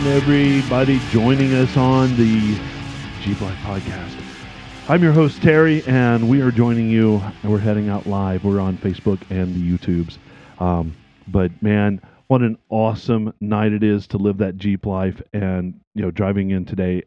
And everybody joining us on the Jeep Life podcast. I'm your host Terry, and we are joining you. We're heading out live. We're on Facebook and the YouTubes. Um, but man, what an awesome night it is to live that Jeep life, and you know, driving in today,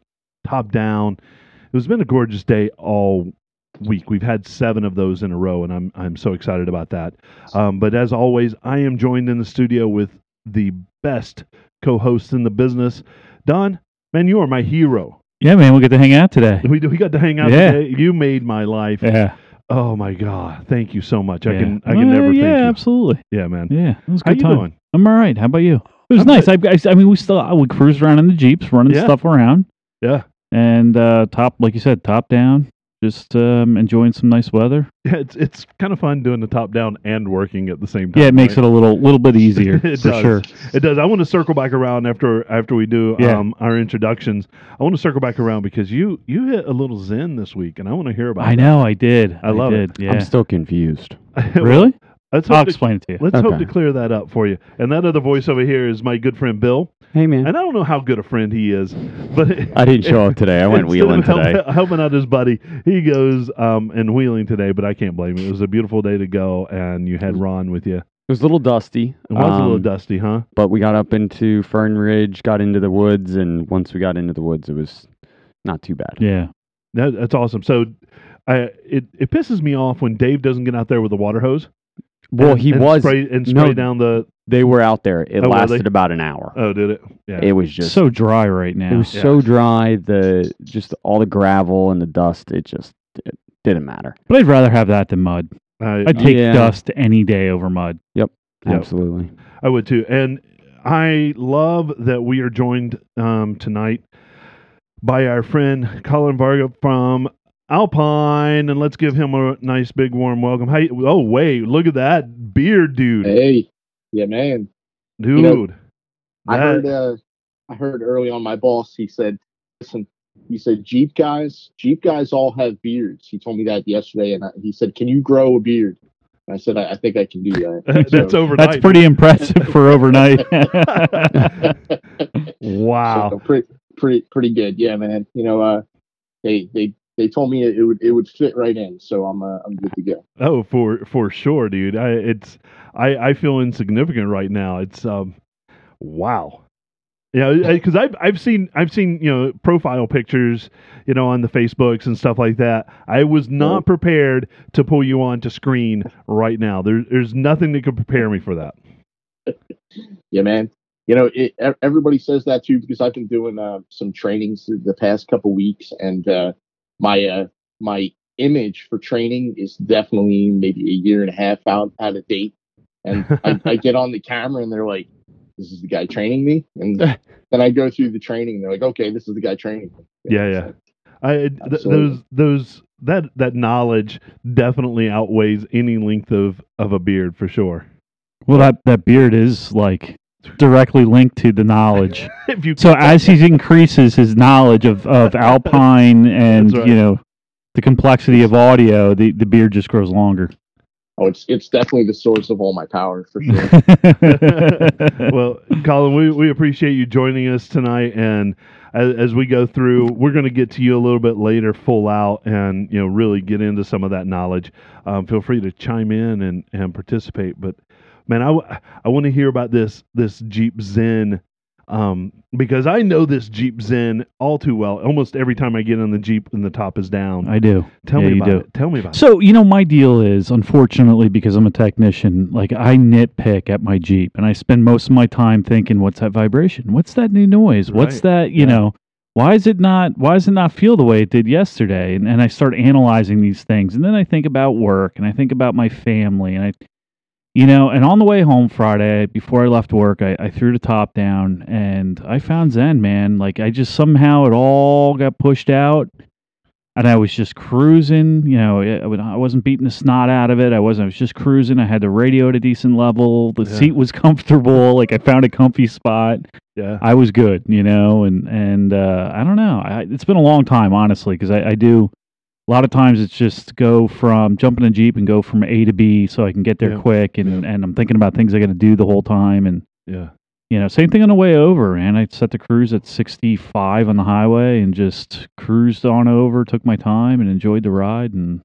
top down. It has been a gorgeous day all week. We've had seven of those in a row, and I'm I'm so excited about that. Um, but as always, I am joined in the studio with the best co-host in the business, Don. Man, you are my hero. Yeah, man, we get to hang out today. We we got to hang out Yeah. today. You made my life. Yeah, Oh my god, thank you so much. I can I can Well, never Yeah, thank you. absolutely. Yeah, man. Yeah, it was a How good you time. doing? I'm all right. How about you? It was I'm nice. I, I, I mean, we still we cruised around in the jeeps, running Yeah. stuff around, Yeah. and uh, top, like you said, top down, just um, enjoying some nice weather. Yeah, it's it's kind of fun doing the top down and working at the same time. Yeah, it makes right? it a little little bit easier It for does. sure. It does. I want to circle back around after after we do Yeah. um, our introductions. I want to circle back around because you you hit a little zen this week, and I want to hear about. It. I know, I did. I love it. Yeah. I'm still confused. it. really? Let's I'll hope, to, explain it to you. let's hope to clear that up for you. And that other voice over here is my good friend Bill, Hey, man. and I don't know how good a friend he is, but I didn't show up today. I went wheeling of help- today. helping out his buddy. He goes um, and wheeling today, but I can't blame him. It was a beautiful day to go, and you had Ron with you. It was a little dusty. It was a little um, dusty, huh? But we got up into Fern Ridge, got into the woods, and once we got into the woods, it was not too bad. Yeah. That, that's awesome. So, I it it pisses me off when Dave doesn't get out there with the water hose. Well, and- he and was. spray, and no. down the. They were out there. It Oh, lasted about an hour. Oh, did it? Yeah. It was just. so dry right now. it was Yeah. so dry. The just all the gravel and the dust. It just it didn't matter. but I'd rather have that than mud. I, I'd take Yeah. dust any day over mud. Yep. Absolutely. I would too. And I love that we are joined um, tonight by our friend Colin Varga from Alpine, and let's give him a nice big warm welcome. Hey, oh wait, look at that beard, dude, Hey, yeah, man. dude. know, I heard. Uh, I heard early on my boss. He said, "Listen," he said, "Jeep guys, Jeep guys all have beards." He told me that yesterday, and I, he said, "Can you grow a beard?" I said, I, "I think I can do that." that's So- overnight. That's pretty impressive for overnight. wow. So pretty, pretty, pretty good. Yeah, man. You know, uh, they they they told me it, would it would fit right in, so I'm uh, I'm good to go. Oh, for for sure, dude. I it's I I feel insignificant right now. It's um, wow. Yeah, because I've I've seen I've seen you know profile pictures, you know, on the Facebooks and stuff like that. I was not prepared to pull you onto screen right now. There, there's nothing that could prepare me for that. Yeah, man. You know, it, everybody says that too because I've been doing uh, some trainings the past couple weeks, and uh, my uh, my image for training is definitely maybe a year and a half out out of date. And I, I get on the camera, and they're like, "This is the guy training me," and then I go through the training. And They're like, "Okay, this is the guy training me." Yeah, yeah. I th- those those that that knowledge definitely outweighs any length of of a beard for sure. well, that, that beard is like directly linked to the knowledge. if you So as he increases his knowledge of, of Alpine and right. you know the complexity of audio, the, the beard just grows longer. Oh, it's it's definitely the source of all my power for sure. well, Colin, we, we appreciate you joining us tonight, and as, as we go through, we're going to get to you a little bit later, full out, and you know, really get into some of that knowledge. Um, feel free to chime in and, and participate. But man, I, w- I want to hear about this this Jeep Zen um, because I know this Jeep Zen all too well. Almost every time I get in the Jeep and the top is down. I do. Tell yeah, me about do. it. Tell me about it. So, you know, my deal is, unfortunately, because I'm a technician, like I nitpick at my Jeep and I spend most of my time thinking, what's that vibration? What's that new noise? What's that, you Yeah. know, why is it not, why does it not feel the way it did yesterday? And, and I start analyzing these things. And then I think about work and I think about my family and I, you know, and on the way home Friday, before I left work, I, I threw the top down and I found Zen, man. Like I just somehow it all got pushed out and I was just cruising. You know, I I wasn't beating the snot out of it. I wasn't. I was just cruising. I had the radio at a decent level. The Yeah. seat was comfortable. Like I found a comfy spot. Yeah. I was good. You know, and and uh, I don't know. I, it's been a long time, honestly, because I, I do. A lot of times it's just go from jumping a jeep and go from A to B so I can get there Yeah. quick, and Yeah. and I'm thinking about things I got to do the whole time, and Yeah. you know, same thing on the way over, and I set the cruise at 65 on the highway and just cruised on over, took my time and enjoyed the ride. And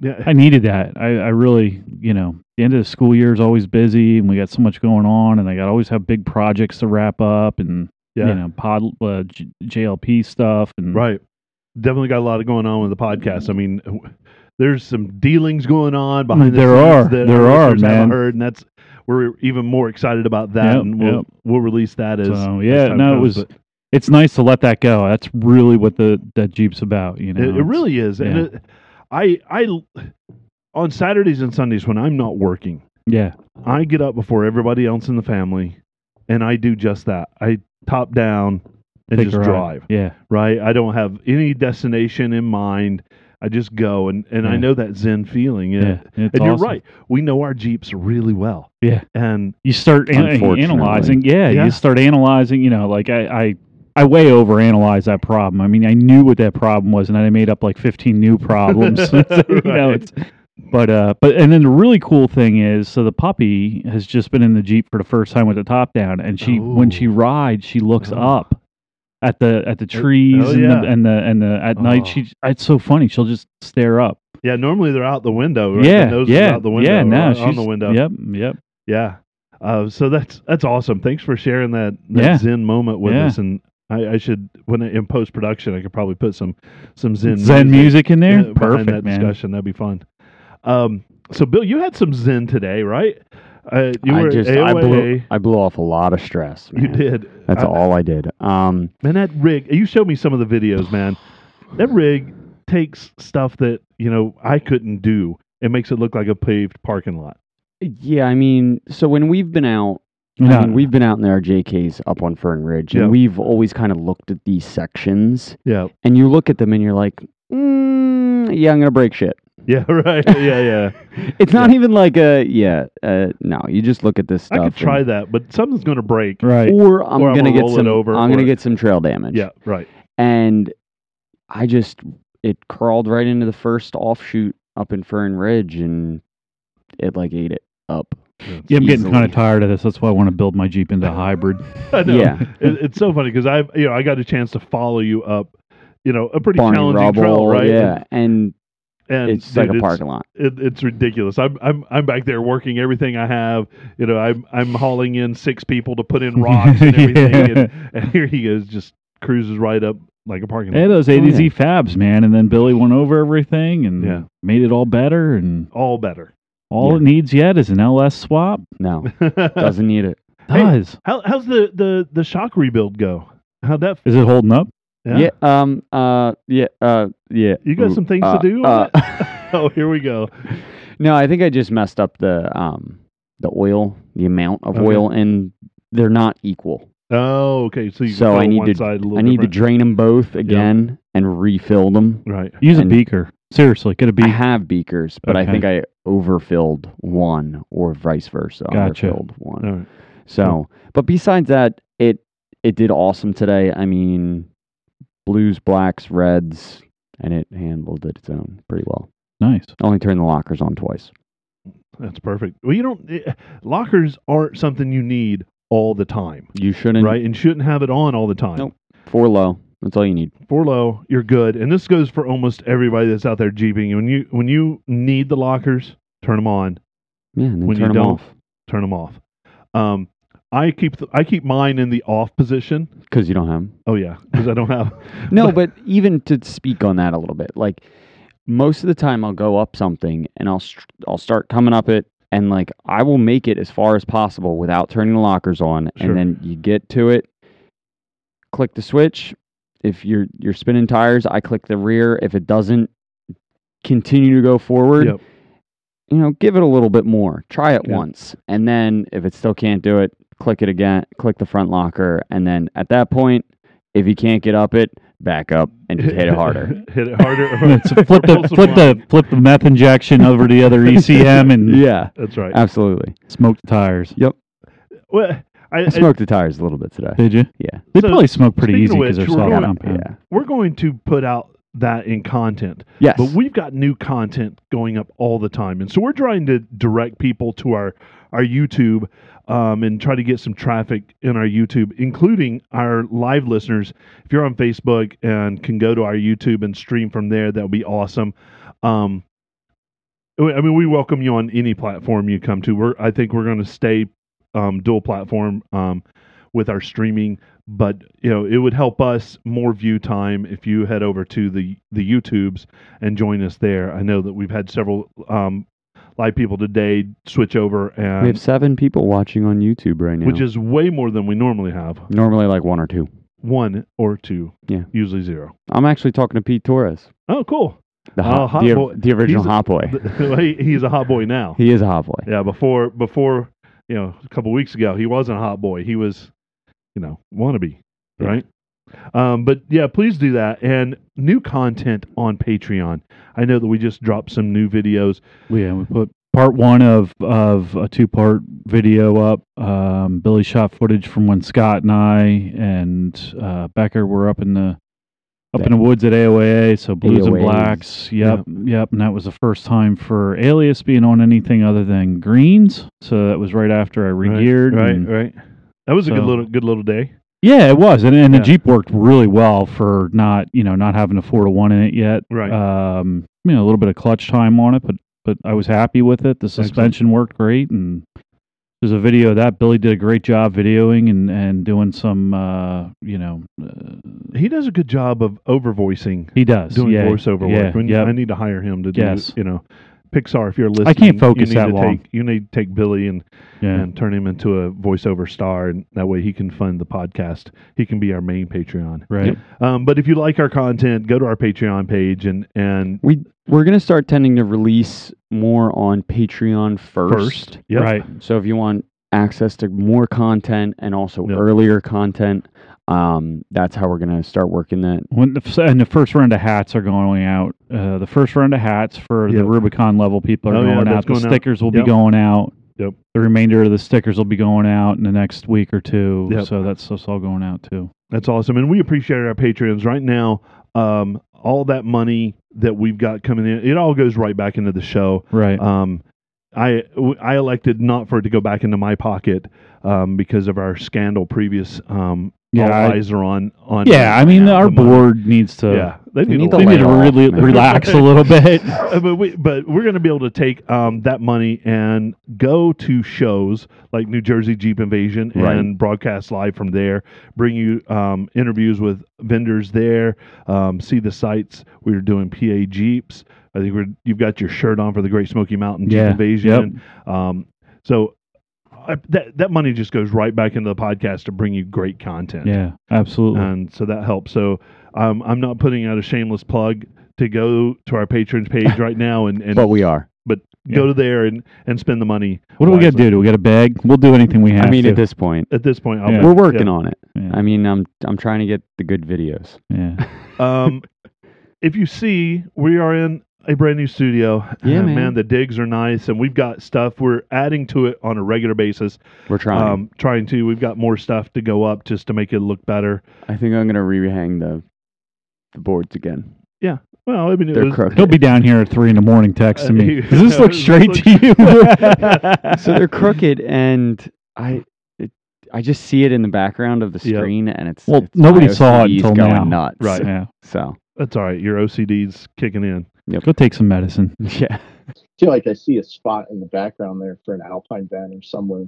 Yeah. I needed that. I, I really, you know, the end of the school year is always busy and we got so much going on and I got always have big projects to wrap up and, yeah. you know, pod, uh, J- JLP stuff. And Right. Definitely got a lot of going on with the podcast. I mean, there's some dealings going on behind the There are. There are, man. heard, and that's we're even more excited about that, Yep, and we'll yep. we'll release that as So, yeah, no, it was- but it's nice to let that go. That's really what the that Jeep's about, you know. it, it really is. And it, I I on Saturdays and Sundays when I'm not working, Yeah. I get up before everybody else in the family, and I do just that. I top down and just drive. Yeah. right? I don't have any destination in mind. I just go, and, and I know that Zen feeling. Yeah. And, it's and you're right. We know our Jeeps really well. Yeah. And you start an- analyzing. Yeah, Yeah. you start analyzing. You know, like I, I, I way over analyze that problem. I mean, I knew what that problem was, and I made up like fifteen new problems. you know, it's, but uh, but and then the really cool thing is, so the puppy has just been in the jeep for the first time with the top down, and she when she rides, she looks Oh. up at the at the trees oh, and, yeah. the, and the and the at Oh. night she it's so funny she'll just stare up yeah, normally they're out the window. Right? yeah yeah out the window. yeah or no on she's the window. yep yep Yeah. Uh, so that's that's awesome. Thanks for sharing that, that Yeah. Zen moment with Yeah. us. And I, I should when I, in post production, I could probably put some some Zen Zen music in there perfect that man discussion. That'd be fun. Um, so Bill, you had some Zen today, right? Uh, you I were just AOA. I blew I blew off a lot of stress. You did. That's I- all I did. Um, Man, that rig. You showed me some of the videos, man. That rig takes stuff that you know I couldn't do. It makes it look like a paved parking lot. yeah, I mean, so when we've been out, I mean, we've been out in our JKs up on Fern Ridge, and Yeah. we've always kind of looked at these sections, Yeah. and you look at them and you're like, mm, yeah, I'm gonna break shit. Yeah. Right. yeah. Yeah. It's not even like a yeah, uh, no. You just look at this stuff. I could try and- that, but something's going to break. right or I'm Or I'm gonna gonna get roll it some. over, I'm gonna or- get some trail damage. Yeah. Right. and I just it crawled right into the first offshoot up in Fern Ridge, and it like ate it up. yeah i'm getting easily. kind of tired of this that's why i want to build my jeep into a hybrid I know. Yeah. It, it's so funny because I've you know I got a chance to follow you up, you know, a pretty Barney challenging rubble, trail, right? Yeah, and, And, it's dude, like a parking lot. It, it's ridiculous. I'm I'm I'm back there working everything I have. You know, I'm I'm hauling in six people to put in rocks and everything, Yeah. and, and here he goes, just cruises right up like a parking lot. Hey, those A to Oh, Z yeah. fabs, man. And then Billy went over everything and Yeah. made it all better. And All better. all Yeah. it needs yet is an LS swap. No, doesn't need it. Hey, Does How how's the the the shock rebuild go? How'd that? is it holding up? Yeah. Um. Uh. Yeah. Uh. Yeah. You got Ooh, some things uh, to do. On uh, oh, here we go. no, I think I just messed up the um the oil, the amount of Okay. oil, and they're not equal. Oh, okay. So you So I need one to- side a little I need to drain them both again and refill them. right. Use a beaker. Seriously, get a I beaker. I have beakers, but I think I overfilled one, or vice versa. Gotcha. Underfilled one. All right. So, but besides that, it it did awesome today. I mean, blues, blacks, reds, and it handled it its own pretty well. Nice. Only turned the lockers on twice. That's perfect. Well, you don't eh, lockers aren't something you need all the time, You shouldn't. right? And shouldn't have it on all the time. Nope. Four low. That's all you need. For low, you're good. And this goes for almost everybody that's out there jeeping. When you when you need the lockers, turn them on. Yeah, and then When you turn them don't, off Turn them off. Um, I keep the, I keep mine in the off position. because you don't have them. Oh yeah, because I don't have. No, but even to speak on that a little bit, like most of the time, I'll go up something and I'll str- I'll start coming up it, and like I will make it as far as possible without turning the lockers on, Sure. and then you get to it, click the switch. If you're you're spinning tires, I click the rear. If it doesn't continue to go forward, Yep. you know, give it a little bit more. Try it Yeah. once, and then if it still can't do it, click it again. Click the front locker, and then at that point, if you can't get up it, back up and just hit it harder. hit it harder. It's flip the flip the flip the meth injection over to the other ECM and yeah, That's right. absolutely. smoke the tires. Yep. Well, I, I I- smoked the tires a little bit today. Did you? Yeah, They So, probably smoke pretty easy because they're we're soft going- compound. yeah. we're going to put out that in content. Yes. But we've got new content going up all the time, and so we're trying to direct people to our our YouTube um, and try to get some traffic in our YouTube, including our live listeners. If you're on Facebook and can go to our YouTube and stream from there, that would be awesome. Um, I mean, we welcome you on any platform you come to. We're I think we're going to stay um, dual platform um, with our streaming but you know it would help us more view time if you head over to the the YouTubes and join us there. I know that we've had several um, live people today switch over and we have seven people watching on YouTube right now, which is way more than we normally have. normally like one or two. One or two, Yeah. usually zero. I'm actually talking to Pete Torres, Oh, cool. the Oh, hot, hot the, boy. the original He's a- hot boy. he, he's a hot boy now. he is a hot boy. Yeah, before before you know a couple weeks ago, he wasn't a hot boy. He was, you know, wannabe, Yeah. right? Um, but yeah, please do that and new content on Patreon. I know that we just dropped some new videos. Yeah, we put part one of of a two part video up. Um, Billy shot footage from when Scott and I and uh, Becker were up in the up in the woods at AOAA. So blues and blacks. Yep, yep. And that was the first time for Alias being on anything other than greens. So that was right after I regeared. right, and- right. That was a good little good little day. Yeah, it was, and, and Yeah. the Jeep worked really well for not you know not having a four to one in it yet. Right. Um, you know, a little bit of clutch time on it, but but I was happy with it. The suspension worked great, and there's a video of that Billy did a great job videoing and and doing some uh, you know uh, He does a good job of over voicing, he does doing yeah, voiceover yeah, work. Yep. I need to hire him to do. Yes. You know, Pixar. If you're listening, I can't focus you need that to long. Take, you need to take Billy and yeah. and turn him into a voiceover star, and that way he can fund the podcast. He can be our main Patreon. right. Um, but if you like our content, go to our Patreon page and and We we're gonna start tending to release more on Patreon first. first, yep. Right. So if you want access to more content and also Yep. earlier content, um, that's how we're gonna start working that. When the, and the first round of hats are going out. Uh, the first round of hats for Yep. the Rubicon level people are Oh, going that's out. The going out. stickers will Yep. be going out. Yep. The remainder of the stickers will be going out in the next week or two. Yep. So that's, that's all going out too. That's awesome, and we appreciate our patrons right now. Um, all that money that we've got coming in, it all goes right back into the show. Right. Um, I w- I elected not for it to go back into my pocket um, because of our scandal previous. Um, Yeah, all I- eyes are on on. yeah. I mean, our board needs to. Yeah, they need, need to They need to really relax a little bit. Uh, but we, but we're going to be able to take um, that money and go to shows like New Jersey Jeep Invasion Right. and broadcast live from there. Bring you um, interviews with vendors there. Um, see the sites. We are doing PA Jeeps. I think we're you've got your shirt on for the Great Smoky Mountain Jeep Yeah. Invasion. Um, so I, that that money just goes right back into the podcast to bring you great content Yeah, absolutely. and so that helps. So um, I'm not putting out a shameless plug to go to our patrons page right now and, and But we are. But go to there and, and spend the money. what do we got to do? Do we got a bag? We'll do anything we have I mean, to. at this point, At this point, I'll Yeah. we're working yeah. on it. yeah. I mean, I'm I'm trying to get the good videos. yeah. Um, if you see, we are in a brand new studio. Yeah, Uh, man. The digs are nice, and we've got stuff. We're adding to it on a regular basis. We're trying. Um, trying to. We've got more stuff to go up just to make it look better. I think I'm gonna rehang the the boards again. Yeah. Well, I mean, it They're was, crooked. He'll be down here at three in the morning texting me. Does this look Does this straight to you? so they're crooked, and I it, I just see it in the background of the Yep. screen, and it's Well, it's nobody my saw it until going now. nuts. Right. yeah. So That's all right. Your OCD's kicking in. Go take some medicine. yeah, I feel like I see a spot in the background there for an Alpine banner somewhere.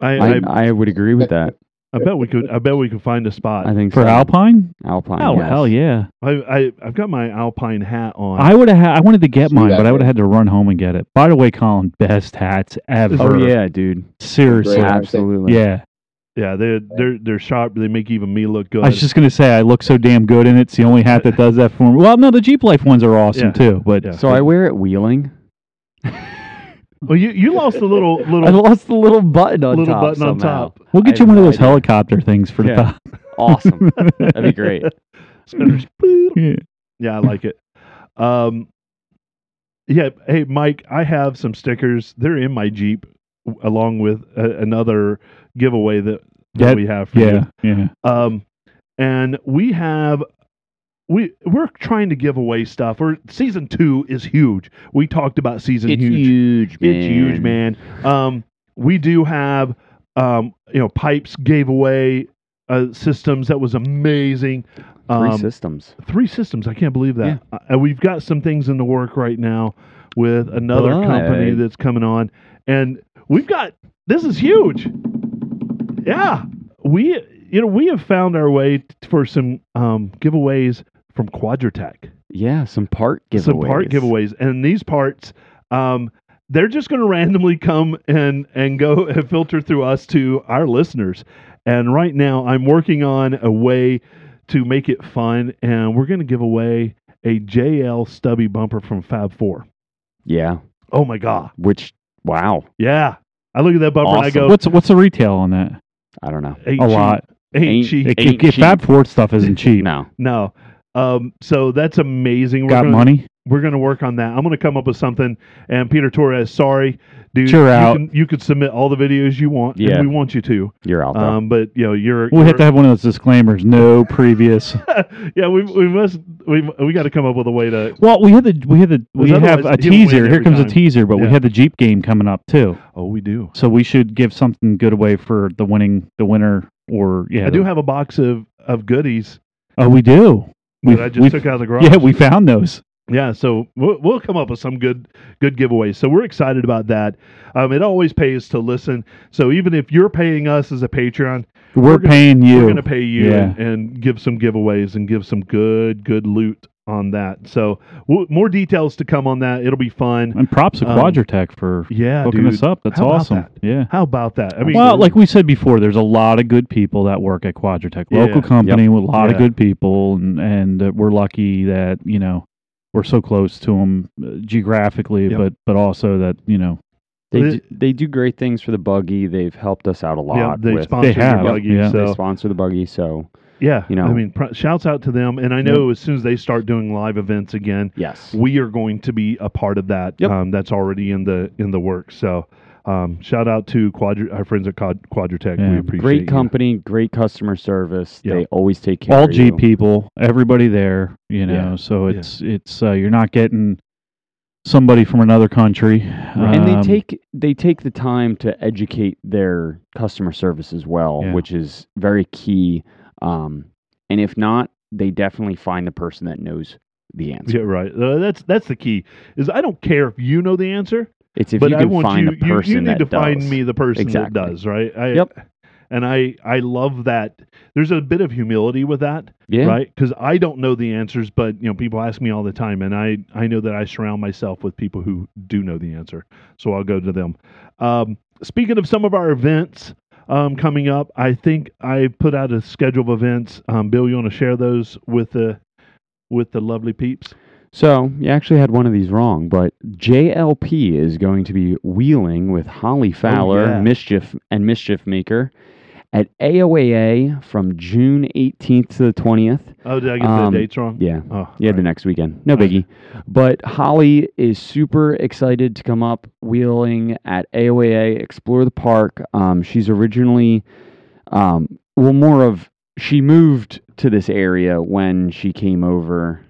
I, I, I, I would agree with that. I bet we could. I bet we could find a spot. I think For so. Alpine? Alpine. Oh yes. hell yeah! I, I I've got my Alpine hat on. I would have. Ha- I wanted to get See mine, that, but I would have had to run home and get it. By the way, Colin, best hats oh, ever. Oh yeah, dude. seriously. Great. Absolutely. Yeah, yeah, they're they're they're sharp. They make even me look good. I was just gonna say I look so damn good in it. It's the only hat that does that for me. Well, no, the Jeep Life ones are awesome Yeah. too. But Yeah. So I wear it wheeling. well, you you lost a little I little lost the little button on little top. button on somehow. top. we'll get I you have one of no those idea. helicopter things for the Yeah. top. Awesome. That'd be great. spinners. Yeah. Yeah, I like it. Um, yeah. Hey, Mike, I have some stickers. They're in my Jeep, w- along with a, another giveaway that that That- we have. For Yeah, yeah. Um, and we have we we're trying to give away stuff. Or season two is huge. We talked about season It's huge. huge, man. It's huge, man. Um, we do have um, you know, pipes gave away uh, systems that was amazing. Three Um, systems. three systems. I can't believe that. Uh, and we've got some things in the work right now with another company that's coming on, and we've got this is huge. Yeah, we you know we have found our way t- for some um, giveaways from Quadratec, Yeah, some part giveaways. some part giveaways, and these parts. Um, they're just going to randomly come and and go and filter through us to our listeners. And right now, I'm working on a way to make it fun, and we're going to give away a JL stubby bumper from Fab Four. Yeah. Oh my god! Which wow. Yeah, I look at that bumper and I Awesome. go, What's what's the retail on that? I don't know. ain't A cheap. lot. ain't, Ain't- cheap. It, Ain't it, cheap. Fab Four stuff isn't cheap. No. no. Um, so that's amazing. We're Got gonna, money? We're going to work on that. I'm going to come up with something. And Peter Torres, sorry, dude. You're you out. Can, you could submit all the videos you want. and Yeah. we want you to. You're out though. Um, but you know, you're. We'll have you're- to have one of those disclaimers. No previous. yeah, we we must we we got to come up with a way to. Well, we had the we had the we have a teaser. Here comes a teaser, but we had the Jeep game coming up too. Oh, we do. So we should give something good away for the winning the winner or yeah. I do the- have a box of of goodies Oh, we do. We that I just took out of the garage. Yeah, we found those. Yeah, so we'll, we'll come up with some good good giveaways. So we're excited about that. Um, it always pays to listen. So even if you're paying us as a Patreon, We're, gonna- paying you. we're going to pay you Yeah. and, and give some giveaways and give some good good loot on that. So w- more details to come on that. It'll be fun. and props to Um, Quadratec for Yeah, hooking dude. us up. That's awesome. that? Yeah. How about that? I mean, well, like we said before, there's a lot of good people that work at Quadratec. Yeah. Local company with a lot Yeah. of good people, and and uh, we're lucky that you know we're so close to them uh, geographically, Yep. but but also that you know they Well, do, they do great things for the buggy. They've helped us out a lot. yeah, they with, sponsor the have, buggy. yeah. they So sponsor the buggy, so yeah, you know. I mean, pr- shouts out to them. And I know as soon as they start doing live events again, yes. we are going to be a part of that. Yep. Um, that's already in the in the works. So, um, shout out to Quadra- our friends at Quad- Quadratec. Yeah. We appreciate Great you. company, great customer service. Yeah. They always take care all of G you. people, everybody there, you know. Yeah. So Yeah. it's it's uh, you're not getting somebody from another country, and they Um, take they take the time to educate their customer service as well, Yeah. which is very key. Um, and if not, they definitely find the person that knows the answer. Yeah, right. Uh, that's that's the key. Is I don't care if you know the answer, It's if but you I want find you. the You, person you need that to find me the person Exactly. that does. Right. I, Yep. And I I love that. There's a bit of humility with that. Yeah, right? Because I don't know the answers, but you know, people ask me all the time, and I I know that I surround myself with people who do know the answer, so I'll go to them. Um, speaking of some of our events um, coming up, I think I put out a schedule of events. Um, Bill, you want to share those with the with the lovely peeps? So you actually had one of these wrong, but JLP is going to be wheeling with Holly Fowler, yeah. Mischief and Mischief Maker at AOAA from June 18th to the 20th. Oh, did I get Um, the dates wrong? Yeah, Oh, yeah, all the next weekend. No biggie. But Holly is super excited to come up wheeling at AOAA, explore the park. Um, she's originally, um, well, more of she moved to this area when she came over,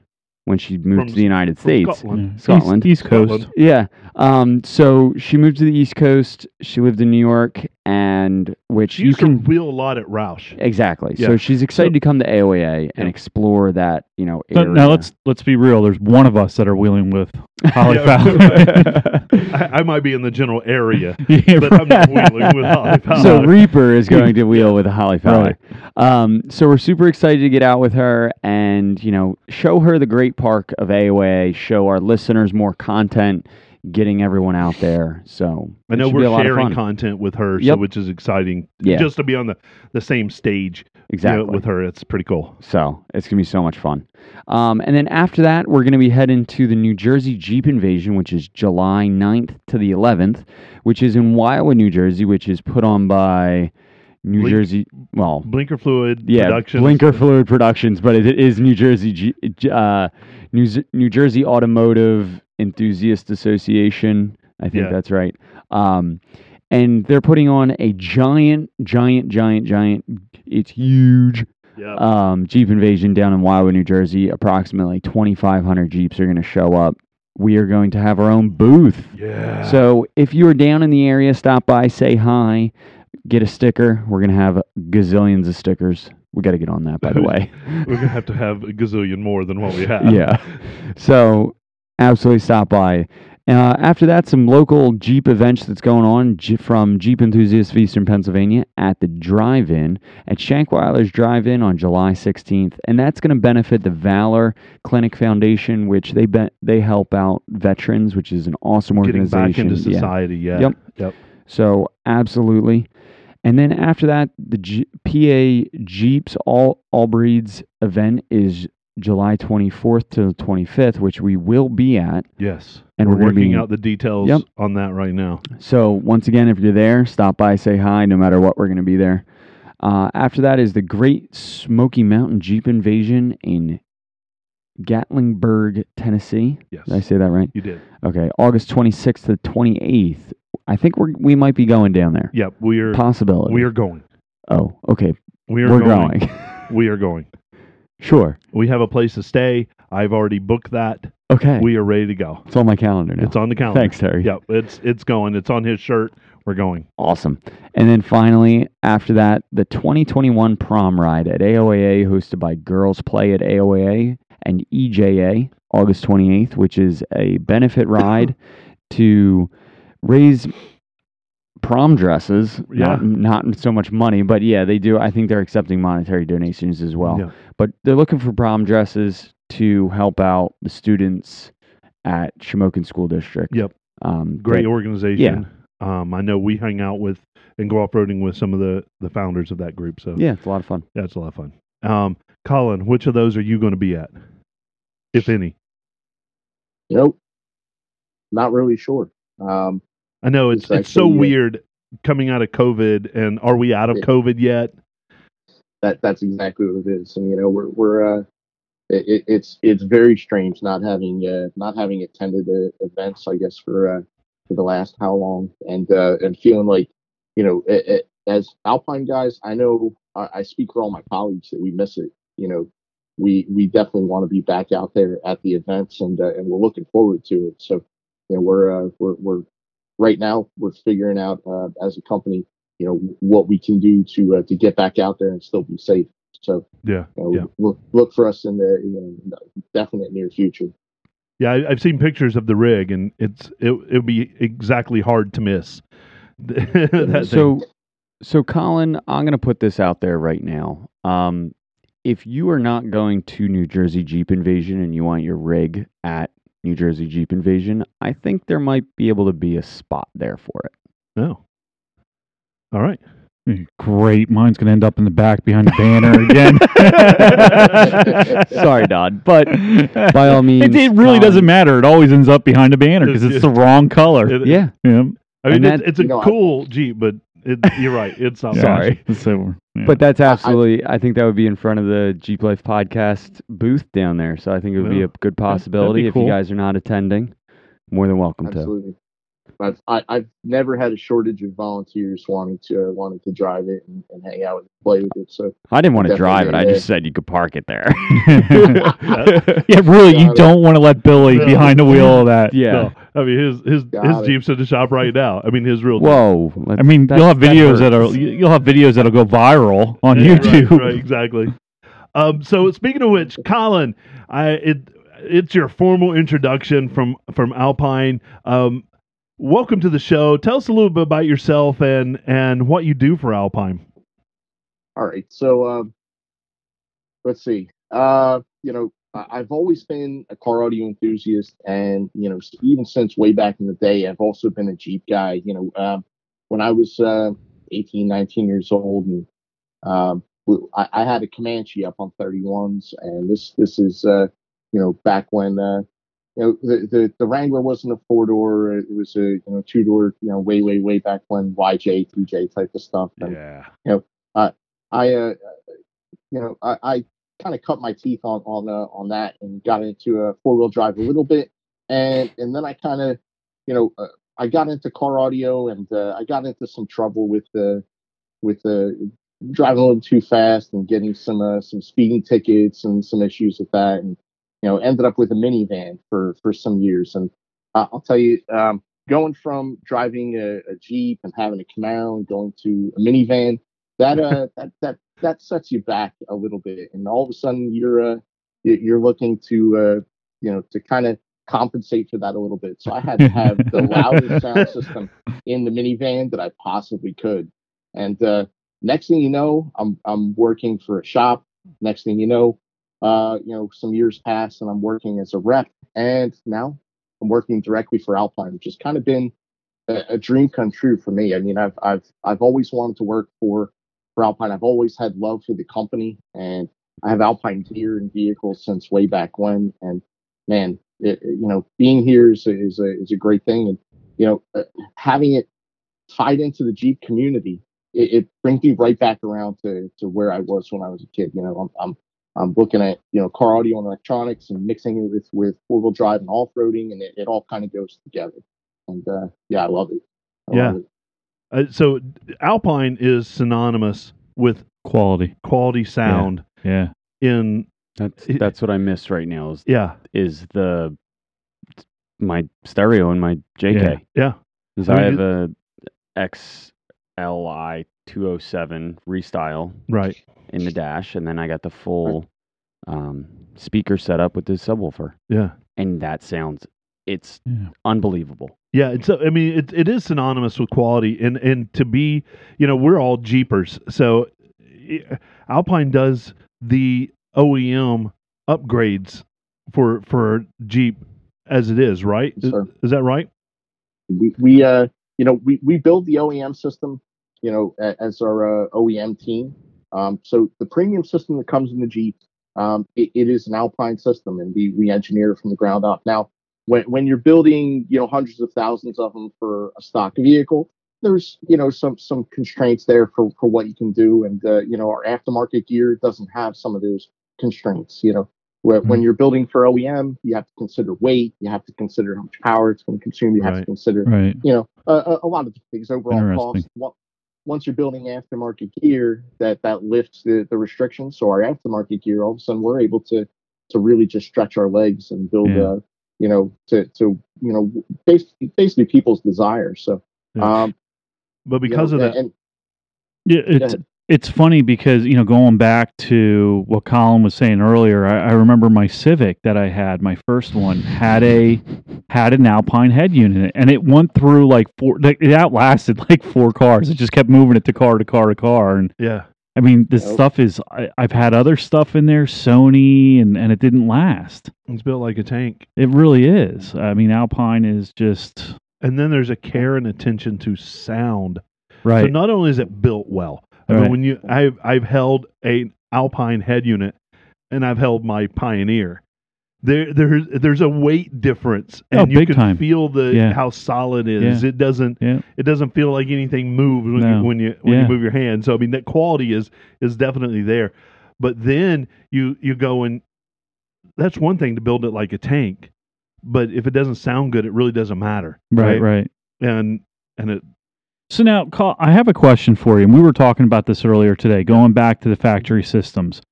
when she moved From to the United States. Scotland. East- East, Coast. Scotland. Yeah. Um, so she moved to the East Coast. She lived in New York, and which She you can to wheel a lot at Rausch. exactly. Yeah. So she's excited So- to come to AOAA and Yeah. explore that. You know, So area. now let's let's be real. There's one of us that are wheeling with Holly Yeah. Fowler. I, I might be in the general area, Yeah, but I'm not wheeling with Holly Fowler. so Reaper is going to wheel with Holly Fowler. Right. Um, so we're super excited to get out with her and you know show her the great park of AOA, show our listeners more content, getting everyone out there. So I know we're a lot of sharing content with her, so which is exciting. Yeah. Just to be on the, the same stage you know, exactly with her, it's pretty cool. So it's gonna be so much fun. Um, and then after that, we're gonna be heading to the New Jersey Jeep Invasion, which is July 9th to the 11th, which is in Wildwood, New Jersey, which is put on by New Blink- Jersey. Well, Blinker Fluid yeah, Productions. Blinker Fluid Productions, but it is New Jersey, uh, New, New Jersey Automotive Enthusiast Association. I think Yeah. that's right. Um, and they're putting on a giant, giant, giant, giant. It's huge. Yeah. um, Jeep Invasion down in Wildwood, New Jersey. Approximately 2,500 Jeeps are going to show up. We are going to have our own booth. yeah. So if you are down in the area, stop by, say hi, get a sticker. We're going to have gazillions of stickers. We got to get on that, by the way. we're gonna have to have a gazillion more than what we have. yeah. So absolutely stop by. Uh, after that, some local Jeep events that's going on J- from Jeep Enthusiasts of Eastern Pennsylvania at the Drive-In at Shankweiler's Drive-In on July 16th, and that's going to benefit the Valor Clinic Foundation, which they be- they help out veterans, which is an awesome Getting organization. back into Yeah. society. Yeah. Yep. Yep. So absolutely. And then after that, the G- PA Jeeps All All Breeds event is July 24th to the 25th, which we will be at. Yes. And we're, we're working be- out the details Yep. on that right now. So once again, if you're there, stop by, say hi. No matter what, we're going to be there. Uh, after that is the Great Smoky Mountain Jeep Invasion in Gatlinburg, Tennessee. Yes. Did I say that right? You did. Okay, August 26th to 28th. I think we we might be going down there. Yep. We are. Possibility. We are going. Oh, okay. We are We're going. going. We are going. Sure. We have a place to stay. I've already booked that. Okay. We are ready to go. it's on my calendar now. It's on the calendar. Thanks, Terry. Yep. It's it's going. It's on his shirt. We're going. Awesome. And then finally, after that, the 2021 prom ride at AOAA, hosted by Girls Play at AOAA and EJA, August 28th, which is a benefit ride to raise prom dresses. Yeah. Not, not so much money, but yeah, they do. I think they're accepting monetary donations as well. Yeah. But they're looking for prom dresses to help out the students at Shamokin School District. Yep. Um, Great that- organization. Um, I know we hang out with and go off roading with some of the the founders of that group. So yeah, it's a lot of fun. that's a lot of fun. Um, Colin, which of those are you going to be at, if any? Nope. Not really sure. Um, I know it's It's it's so weird coming out of COVID, and are we out of Yeah. COVID yet? that that's exactly what it is. And you know, we're we're uh, it, it- it's it's very strange not having uh, not having attended the events. I guess for uh, for the last how long, and uh, and feeling like you know, it, it, as Alpine guys, I know I, I speak for all my colleagues that we miss it. You know, we we definitely want to be back out there at the events, and uh, and we're looking forward to it. So, you know, we're uh, we're we're right now we're figuring out uh, as a company, you know, what we can do to uh, to get back out there and still be safe. So, Yeah, you know, Yeah. look look for us in the you know definite near future. yeah. I, I've seen pictures of the rig, and it's it it would be exactly hard to miss. that thing. so so colin i'm going to put this out there right now um, if you are not going to new jersey jeep invasion and you want your rig at new jersey jeep invasion i think there might be able to be a spot there for it no. All right. Mm, great. Mine's going to end up in the back behind the banner again. sorry dodd but by all means It, it really Colin- doesn't um, matter. It always ends up behind a banner because It's it's the wrong color. It- yeah yeah. I mean, it's, that- it's a you know, I- cool Jeep, but it, you're right. It's not. Sorry. So, yeah. but that's absolutely I, think that would be in front of the jeep life podcast booth down there so i think it would be a good possibility if cool. you guys are not attending more than welcome to Absolutely. I've I, I've never had a shortage of volunteers wanting to uh, wanting to drive it and, and hang out and play with it. So I didn't want to drive it. I just said you could park it there. yeah, really, you don't want to let Billy behind the wheel of that. yeah. No, I mean his his Got his it. Jeep's in the shop right now. I mean his real. Whoa. I mean, that's- you'll have that videos that, are you- you'll have videos that'll go viral on Yeah, YouTube. Right, exactly. Um, so speaking of which, Colin, I it it's your formal introduction from from Alpine. Um, welcome to the show. Tell us a little bit about yourself and and what you do for Alpine. all right. So um, let's see. Uh, you know, I- I've always been a car audio enthusiast, and you know, even since way back in the day, I've also been a Jeep guy. You know, um, when I was uh, 18, 19 years old, and um, I, I had a Comanche up on 31s, and this this is uh, you know back when uh, you know the, the the Wrangler wasn't a four door; it was a you know two door. You know, way way way back when YJ, TJ type of stuff. And, Yeah. I, uh, you know, I, I kind of cut my teeth on on uh, on that and got into a four wheel drive a little bit, and and then I kind of, you know, uh, I got into car audio and uh, I got into some trouble with the with the driving a little too fast and getting some uh, some speeding tickets and some issues with that, and you know ended up with a minivan for for some years. And uh, I'll tell you, um, going from driving a, a, Jeep and having a Camaro and going to a minivan, that uh that that that sets you back a little bit, and all of a sudden you're uh you're looking to uh you know to kind of compensate for that a little bit. So I had to have the loudest sound system in the minivan that I possibly could. And uh, next thing you know, I'm I'm working for a shop. Next thing you know, uh, you know, some years pass and I'm working as a rep. And now I'm working directly for Alpine, which has kind of been a, a dream come true for me. I mean, I've I've I've always wanted to work for for Alpine. I've always had love for the company, and I have Alpine gear and vehicles since way back when. And man, it, you know, being here is a, is a, is a great thing. And, you know, uh, having it tied into the Jeep community, it, it, brings me right back around to, to where I was when I was a kid. You know, I'm, I'm, I'm looking at, you know, car audio and electronics and mixing it with, with four wheel drive and off roading, and it, it all kind of goes together. And, uh, yeah, I love it. I yeah. Love it. Uh, so Alpine is synonymous with quality, quality sound. Yeah. yeah. In that's that's what I miss right now. Is yeah, is the my stereo and my JK. Yeah, because I, mean, I have a XLI 207 restyle right in the dash, and then I got the full um, speaker set up with the subwoofer. Yeah, and that sounds it's yeah. unbelievable. Yeah, it's I mean it it is synonymous with quality and and to be you know we're all Jeepers so Alpine does the OEM upgrades for for Jeep as it is, right? Is, is, that right? We we uh you know we we build the OEM system, you know, as our uh, OEM team. Um, so the premium system that comes in the Jeep, um, it, it is an Alpine system, and we we engineer it from the ground up. Now, when when you're building, you know, hundreds of thousands of them for a stock vehicle, there's you know some some constraints there for for what you can do, and uh, you know our aftermarket gear doesn't have some of those constraints. You know, where, mm-hmm. when you're building for OEM, you have to consider weight, you have to consider how much power it's going to consume, you have to consider, right. you know, a, a lot of things, overall cost. Once you're building aftermarket gear, that that lifts the, the restrictions. So our aftermarket gear, all of a sudden, we're able to to really just stretch our legs and build, yeah. uh, you know, to to you know, basically, basically people's desires. So, yeah. um, but because you know, of that, and, yeah, it's it's funny because you know going back to what Colin was saying earlier, I, I, remember my Civic that I had, my first one, had a had an Alpine head unit, and it went through like four. It outlasted like four cars. It just kept moving it to car to car to car, and yeah. I mean, this nope. stuff is. I, have had other stuff in there, Sony, and and it didn't last. It's built like a tank. It really is. I mean, Alpine is just. And then there's a care and attention to sound. Right. So not only is it built well, I mean, when you I've I've held a Alpine head unit, and I've held my Pioneer. There there's there's a weight difference, and oh, you can time. feel the yeah. how solid it is. Yeah. It doesn't yeah. it doesn't feel like anything moves when no. you when you when you move your hand. So I mean that quality is is definitely there. But then you you go and that's one thing to build it like a tank, but if it doesn't sound good, it really doesn't matter. Right, right. And and it so now, I have a question for you. And we were talking about this earlier today, going back to the factory systems.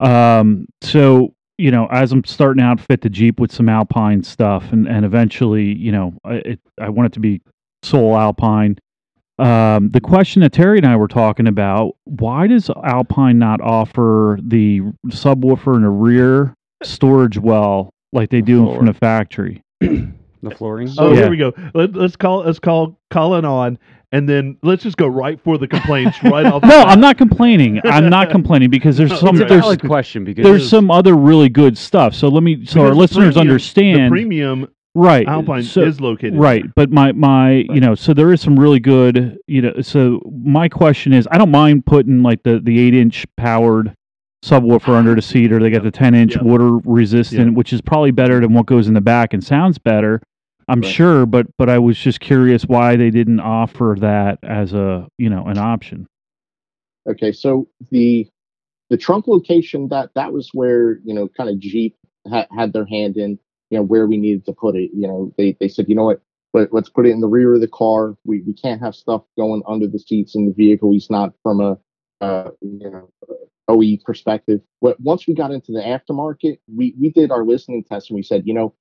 Um, so you know, as I'm starting to outfit the Jeep with some Alpine stuff, and and eventually, you know, it, I want it to be sole Alpine. Um, the question that Terry and I were talking about: Why does Alpine not offer the subwoofer and a rear storage well like they do from the factory? the flooring. Oh, yeah. here we go. Let, us call let's call Colin on, and then let's just go right for the complaints right off. no, I'm not complaining. I'm not complaining because there's some there's valid question because there's some other really good stuff. So let me so our listeners premium, understand. The premium right Alpine so, is located right, there. but my my right. you know so there is some really good you know so my question is I don't mind putting like the the eight inch powered subwoofer under the seat or they got the 10 inch yep. water resistant yep. which is probably better than what goes in the back and sounds better I'm right. sure, but but I was just curious why they didn't offer that as a you know an option. Okay, so the the trunk location that that was where you know kind of Jeep ha- had their hand in you know where we needed to put it. You know they they said you know what but let's put it in the rear of the car. We we can't have stuff going under the seats in the vehicle. He's not from a uh, you know, OE perspective. But once we got into the aftermarket, we we did our listening test and we said, you know,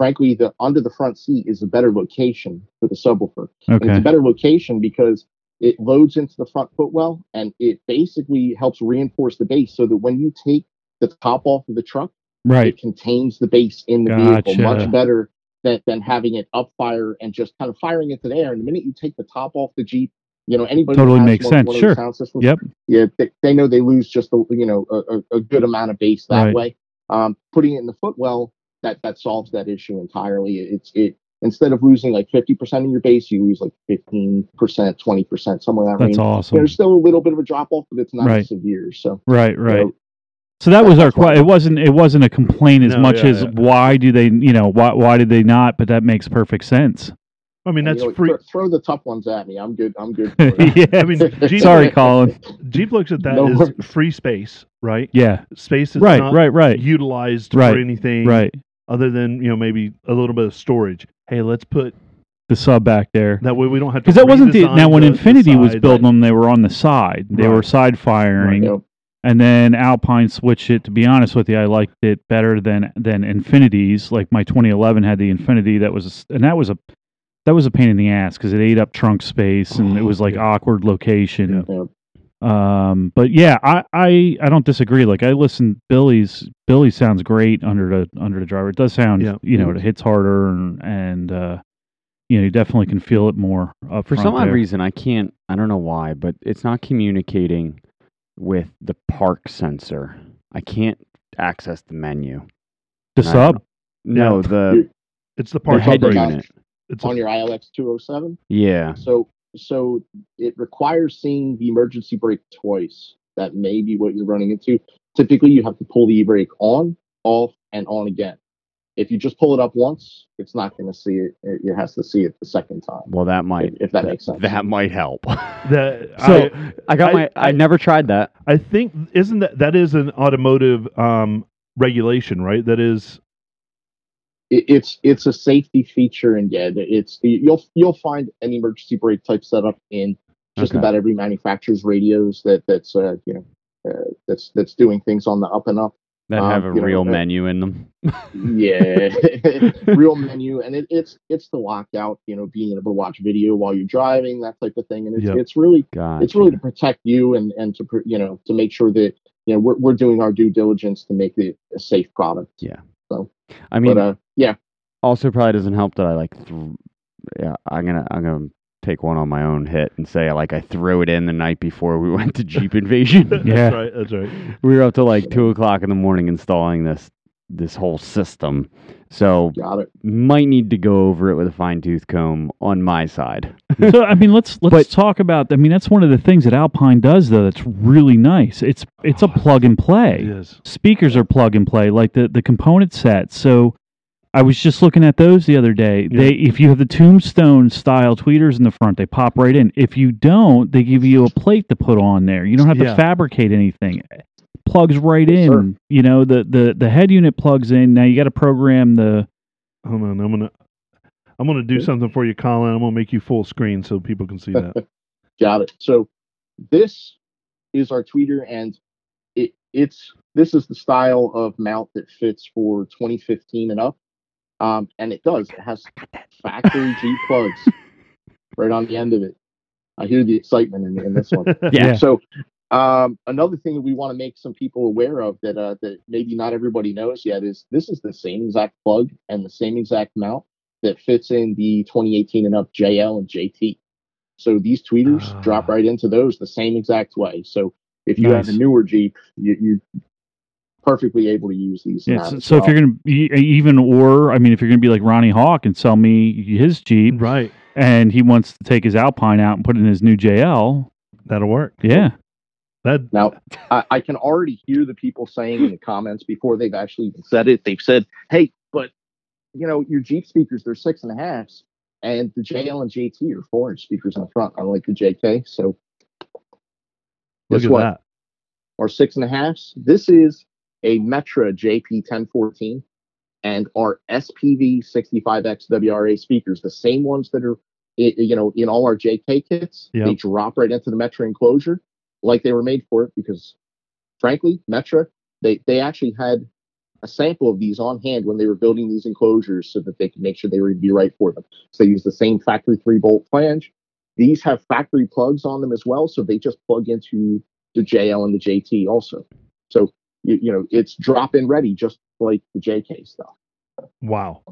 frankly, the under the front seat is a better location for the subwoofer. And it's a better location because it loads into the front footwell and it basically helps reinforce the bass so that when you take the top off of the truck, Right. it contains the bass in the Gotcha. vehicle much better than, than having it up fire and just kind of firing into the air. And the minute you take the top off the Jeep, you know, anybody Totally makes one, sense. one Sure. sound systems, Yep. yeah, they, they know they lose just a you know a, a- a good amount of bass that Right. way. Um, putting it in the footwell that that solves that issue entirely. It's it instead of losing like fifty percent of your bass, you lose like fifteen percent, twenty percent, somewhere in that That's range. awesome. There's still a little bit of a drop off, but it's not Right. severe. So Right. Right. know, So that was our question. it wasn't it wasn't a complaint as No, much yeah, as yeah. why do they you know why why did they not but that makes perfect sense. I mean, you that's know, free. throw, throw the tough ones at me. I'm good. I'm good. Yeah. I mean, Jeep, Sorry, Colin. Jeep looks at that No as free space, right? Yeah. Space that's Right, not right, right. utilized Right, for anything Right. Other than you know maybe a little bit of storage. Hey, let's put The sub back there. that way we don't have to. Because that wasn't the now when the- the Infinity was sides. building them, they were on the side. They were side firing, You know, and then Alpine switched it. To be honest with you, I liked it better than than Infinities. Like my 2011 had the Infinity that was, and that was a that was a pain in the ass because it ate up trunk space and it Oh, was like yeah. awkward location. you know, Um, but yeah, I, I I don't disagree. Like I listen, Billy's Billy sounds great under the under the driver. It does sound, Yeah. you know, it hits harder and and uh, you know, you definitely can feel it more up For front some odd there. reason, I can't. I don't know why, but it's not communicating with the park sensor. I can't access the menu. The And sub, No, Yeah. the, It's the the part head upgrade. unit. It's a, on your ILX 207. Yeah. So so it requires seeing the emergency brake twice. That may be what you're running into. Typically, you have to pull the e-brake on, off, and on again. If you just pull it up once, it's not going to see it. It it has to see it the second time. Well, that might. If that makes sense. That might help. that, So, I, I got I- my. I, I- never tried that. I think isn't that that is an automotive um, regulation, right? That is It, it's it's a safety feature, and yeah, it's you'll you'll find an emergency brake type setup in just Okay. about every manufacturer's radios that that's uh, you know uh, that's that's doing things on the up and up. That um, have a you know, real uh, menu in them. yeah real menu and it, it's it's the lockout you know being able to watch video while you're driving that type of thing and it's, Yep. it's really God. it's really to protect you and and to you know to make sure that you know we're, we're doing our due diligence to make it a safe product I mean, but uh yeah also probably doesn't help that I like. Th- yeah, I'm gonna. I'm gonna take one on my own hit and say like I threw it in the night before we went to Jeep Invasion. yeah, that's Yeah. right. That's right. we were up to like two o'clock in the morning installing this this whole system. So got it might need to go over it with a fine tooth comb on my side. so I mean, let's let's But- talk about. I mean, that's one of the things that Alpine does, though. That's really nice. It's it's a plug and play. It is. Speakers are plug and play, like the the component set. So I was just looking at those the other day. Yeah. They if you have the tombstone style tweeters in the front, they pop right in. If you don't, they give you a plate to put on there. You don't have Yeah. to fabricate anything. Plugs right Yes, in. sir. You know the the the head unit plugs in. Now you got to program the. Hold on. I'm gonna I'm gonna do something for you, Colin. I'm gonna make you full screen so people can see that. got it so this is our tweeter and it it's this is the style of mount that fits for 2015 and up um and it does it has factory g plugs right on the end of it i hear the excitement in, in this one Yeah. So um, another thing that we want to make some people aware of that uh, that maybe not everybody knows yet is this is the same exact plug and the same exact mount that fits in the 2018 and up JL and JT. So these tweeters Ah. drop right into those the same exact way. So if you have a newer Jeep, you, you're perfectly able to use these. in Yeah, that so, as so if you're gonna be even or I mean if you're gonna be like Ronnie Hawk and sell me his Jeep right. and he wants to take his Alpine out and put in his new JL, That'll work. yeah. That Now, I, I can already hear the people saying in the comments before they've actually said it. They've said, "Hey, but you know, your Jeep speakers they're six and a halfs, and the JL and JT are four inch speakers in the front, unlike the JK. So, look at what? that. Our six and a halfs. This is a Metra JP 1014 and our SPV 65X WRA speakers, the same ones that are, you know, in all our JK kits. Yep. They drop right into the Metra enclosure. Like they were made for it because, frankly, Metra they they actually had a sample of these on hand when they were building these enclosures so that they could make sure they would be right for them. So they use the same factory three bolt flange. These have factory plugs on them as well, so they just plug into the JL and the JT also. So you, you know it's drop in ready, just like the JK stuff. Wow.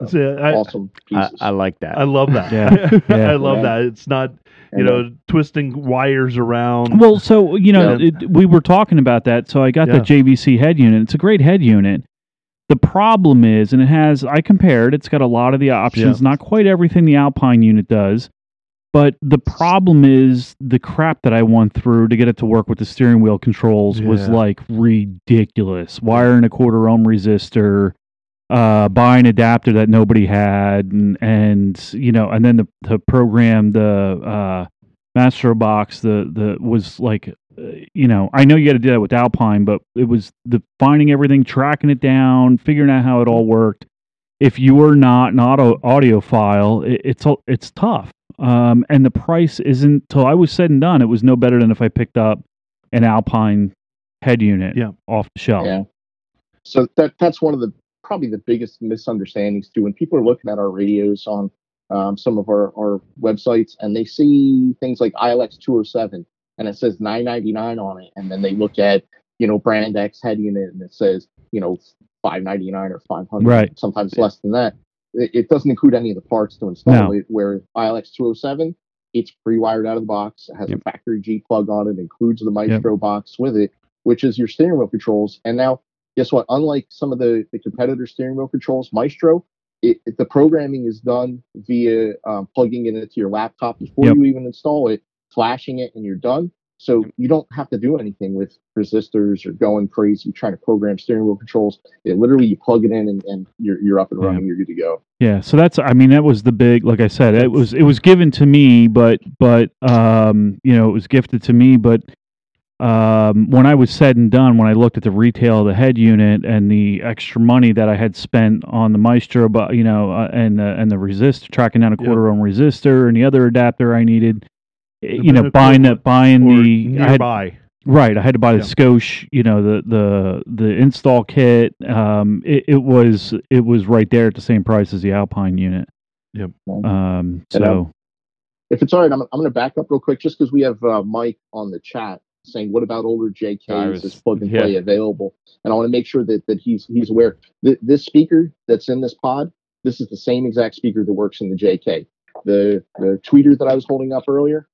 That's So, it. I, awesome I, pieces. I like that. I love that. Yeah. Yeah. I love Yeah. that. It's not, you And, know, twisting wires around. Well, so you know, Yeah. it, we were talking about that. So I got Yeah. the JVC head unit. It's a great head unit. The problem is, and it has, I compared. It's got a lot of the options, not quite everything the Alpine unit does. But the problem is the crap that I went through to get it to work with the steering wheel controls was like ridiculous. Wiring a quarter ohm resistor, uh, buy an adapter that nobody had, and, and you know, and then the the program the uh, Maestro Box the the was like, uh, you know, I know you got to do that with Alpine, but it was the finding everything, tracking it down, figuring out how it all worked. If you are not an auto audiophile, it, it's it's tough. Um, and the price isn't till I was said and done. It was no better than if I picked up an Alpine head unit Yeah. off the shelf. Yeah. So that that's one of the probably the biggest misunderstandings too. When people are looking at our radios on um, some of our, our websites and they see things like ILX 207 and it says 999 on it, and then they look at you know brand X head unit and it says you know 599 or 500, Right. sometimes less than that. It, it doesn't include any of the parts to install No. it. Where ILX 207, it's pre-wired out of the box. It has Yep. a factory G plug on it. Includes the Maestro box with it, which is your steering wheel controls. And now, guess what? Unlike some of the the competitor steering wheel controls, Maestro, it, it- the programming is done via um, plugging it into your laptop before Yep. you even install it, flashing it, and you're done. So you don't have to do anything with resistors or going crazy trying to program steering wheel controls. It literally you plug it in and, and you're you're up and Yeah. running. You're good to go. Yeah, so that's I mean that was the big like I said it was it was given to me but but um you know it was gifted to me but um when I was said and done when I looked at the retail of the head unit and the extra money that I had spent on the Maestro but you know uh, and the and the resistor tracking down a Yeah. quarter ohm resistor and the other adapter I needed eh, The you know buying the buying or the I had, nearby. Right, I had to buy the Yeah. Scosche, you know, the the the install kit. Um, it, it was it was right there at the same price as the Alpine unit. Yep. Um, so um, If it's all right, I'm, I'm going to back up real quick just because we have uh, Mike on the chat saying, "What about older I JKs? was- Is plug and yeah. play available?" And I want to make sure that that he's he's aware. Th- this speaker that's in this pod, this is the same exact speaker that works in the JK. The the tweeter that I was holding up earlier,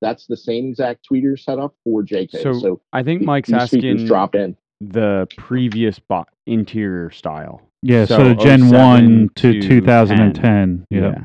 that's the same exact tweeter setup for JK. So, So, I think th- Mike's asking drop in. the previous bo- interior style. yeah, so, so Gen oh one to, to 2010. Yeah.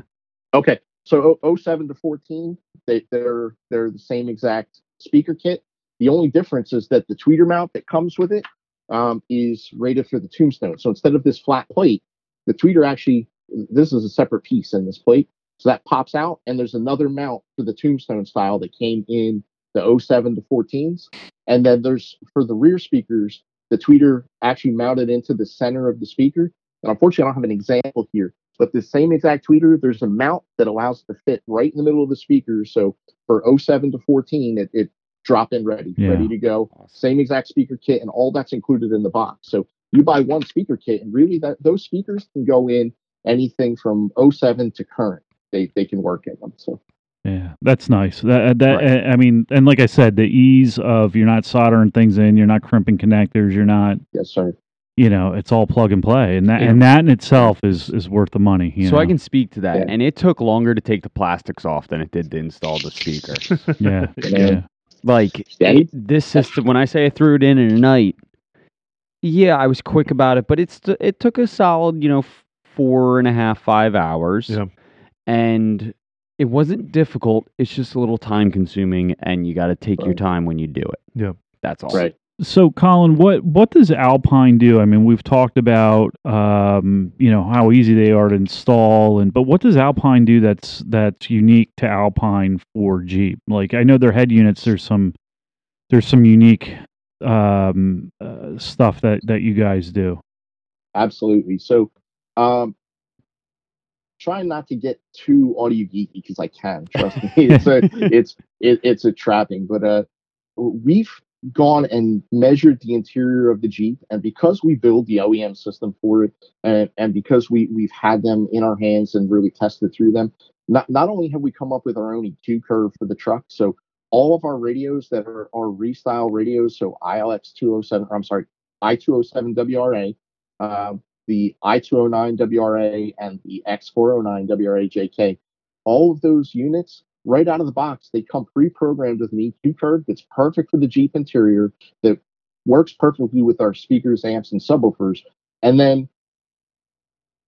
Okay, so o- 07 to 14, they, they're they're the same exact speaker kit. The only difference is that the tweeter mount that comes with it um, is rated for the tombstone. So instead of this flat plate, the tweeter actually this is a separate piece in this plate, so that pops out, and there's another mount for the tombstone style that came in the 07 to 14s, and then there's for the rear speakers, the tweeter actually mounted into the center of the speaker. And unfortunately, I don't have an example here, but the same exact tweeter, there's a mount that allows it to fit right in the middle of the speaker. So for 07 to 14, it, it drop in ready, Yeah. ready to go. Same exact speaker kit, and all that's included in the box. So you buy one speaker kit, and really that those speakers can go in anything from 07 to current. They they can work in them. So Yeah, that's nice. That uh, that Right. Uh, I mean, and like I said, the ease of you're not soldering things in, you're not crimping connectors, you're not, yes, sir. you know, it's all plug and play, and that Yeah. and that in itself is is worth the money. You So know? I can speak to that, Yeah. and it took longer to take the plastics off than it did to install the speaker. yeah, Yeah. Yeah, like Yeah, it- this system, when I say I threw it in in a night, yeah, I was quick about it, but it's it took a solid, you know, four and a half, five hours, Yeah. and it wasn't difficult. It's just a little time consuming, and you got to take your time when you do it. Yeah. that's all. Right. So, Colin, what what does Alpine do? I mean, we've talked about um, you know how easy they are to install, and but what does Alpine do that's that's unique to Alpine for Jeep? Like, I know their head units. There's some there's some unique um, uh, stuff that that you guys do. Absolutely. So, um, trying not to get too audio geeky because I can. Trust me, it's a it's it, it's a trapping. But uh, we've gone and measured the interior of the Jeep, and because we build the OEM system for it, and, and because we we've had them in our hands and really tested through them, not not only have we come up with our own EQ curve for the truck, so all of our radios that are are restyle radios, so ILX 207, I'm sorry, I207 WRA, uh, the I209 WRA, and the X409 WRA JK, all of those units right out of the box, they come pre-programmed with an EQ curve that's perfect for the Jeep interior, that works perfectly with our speakers, amps, and subwoofers. And then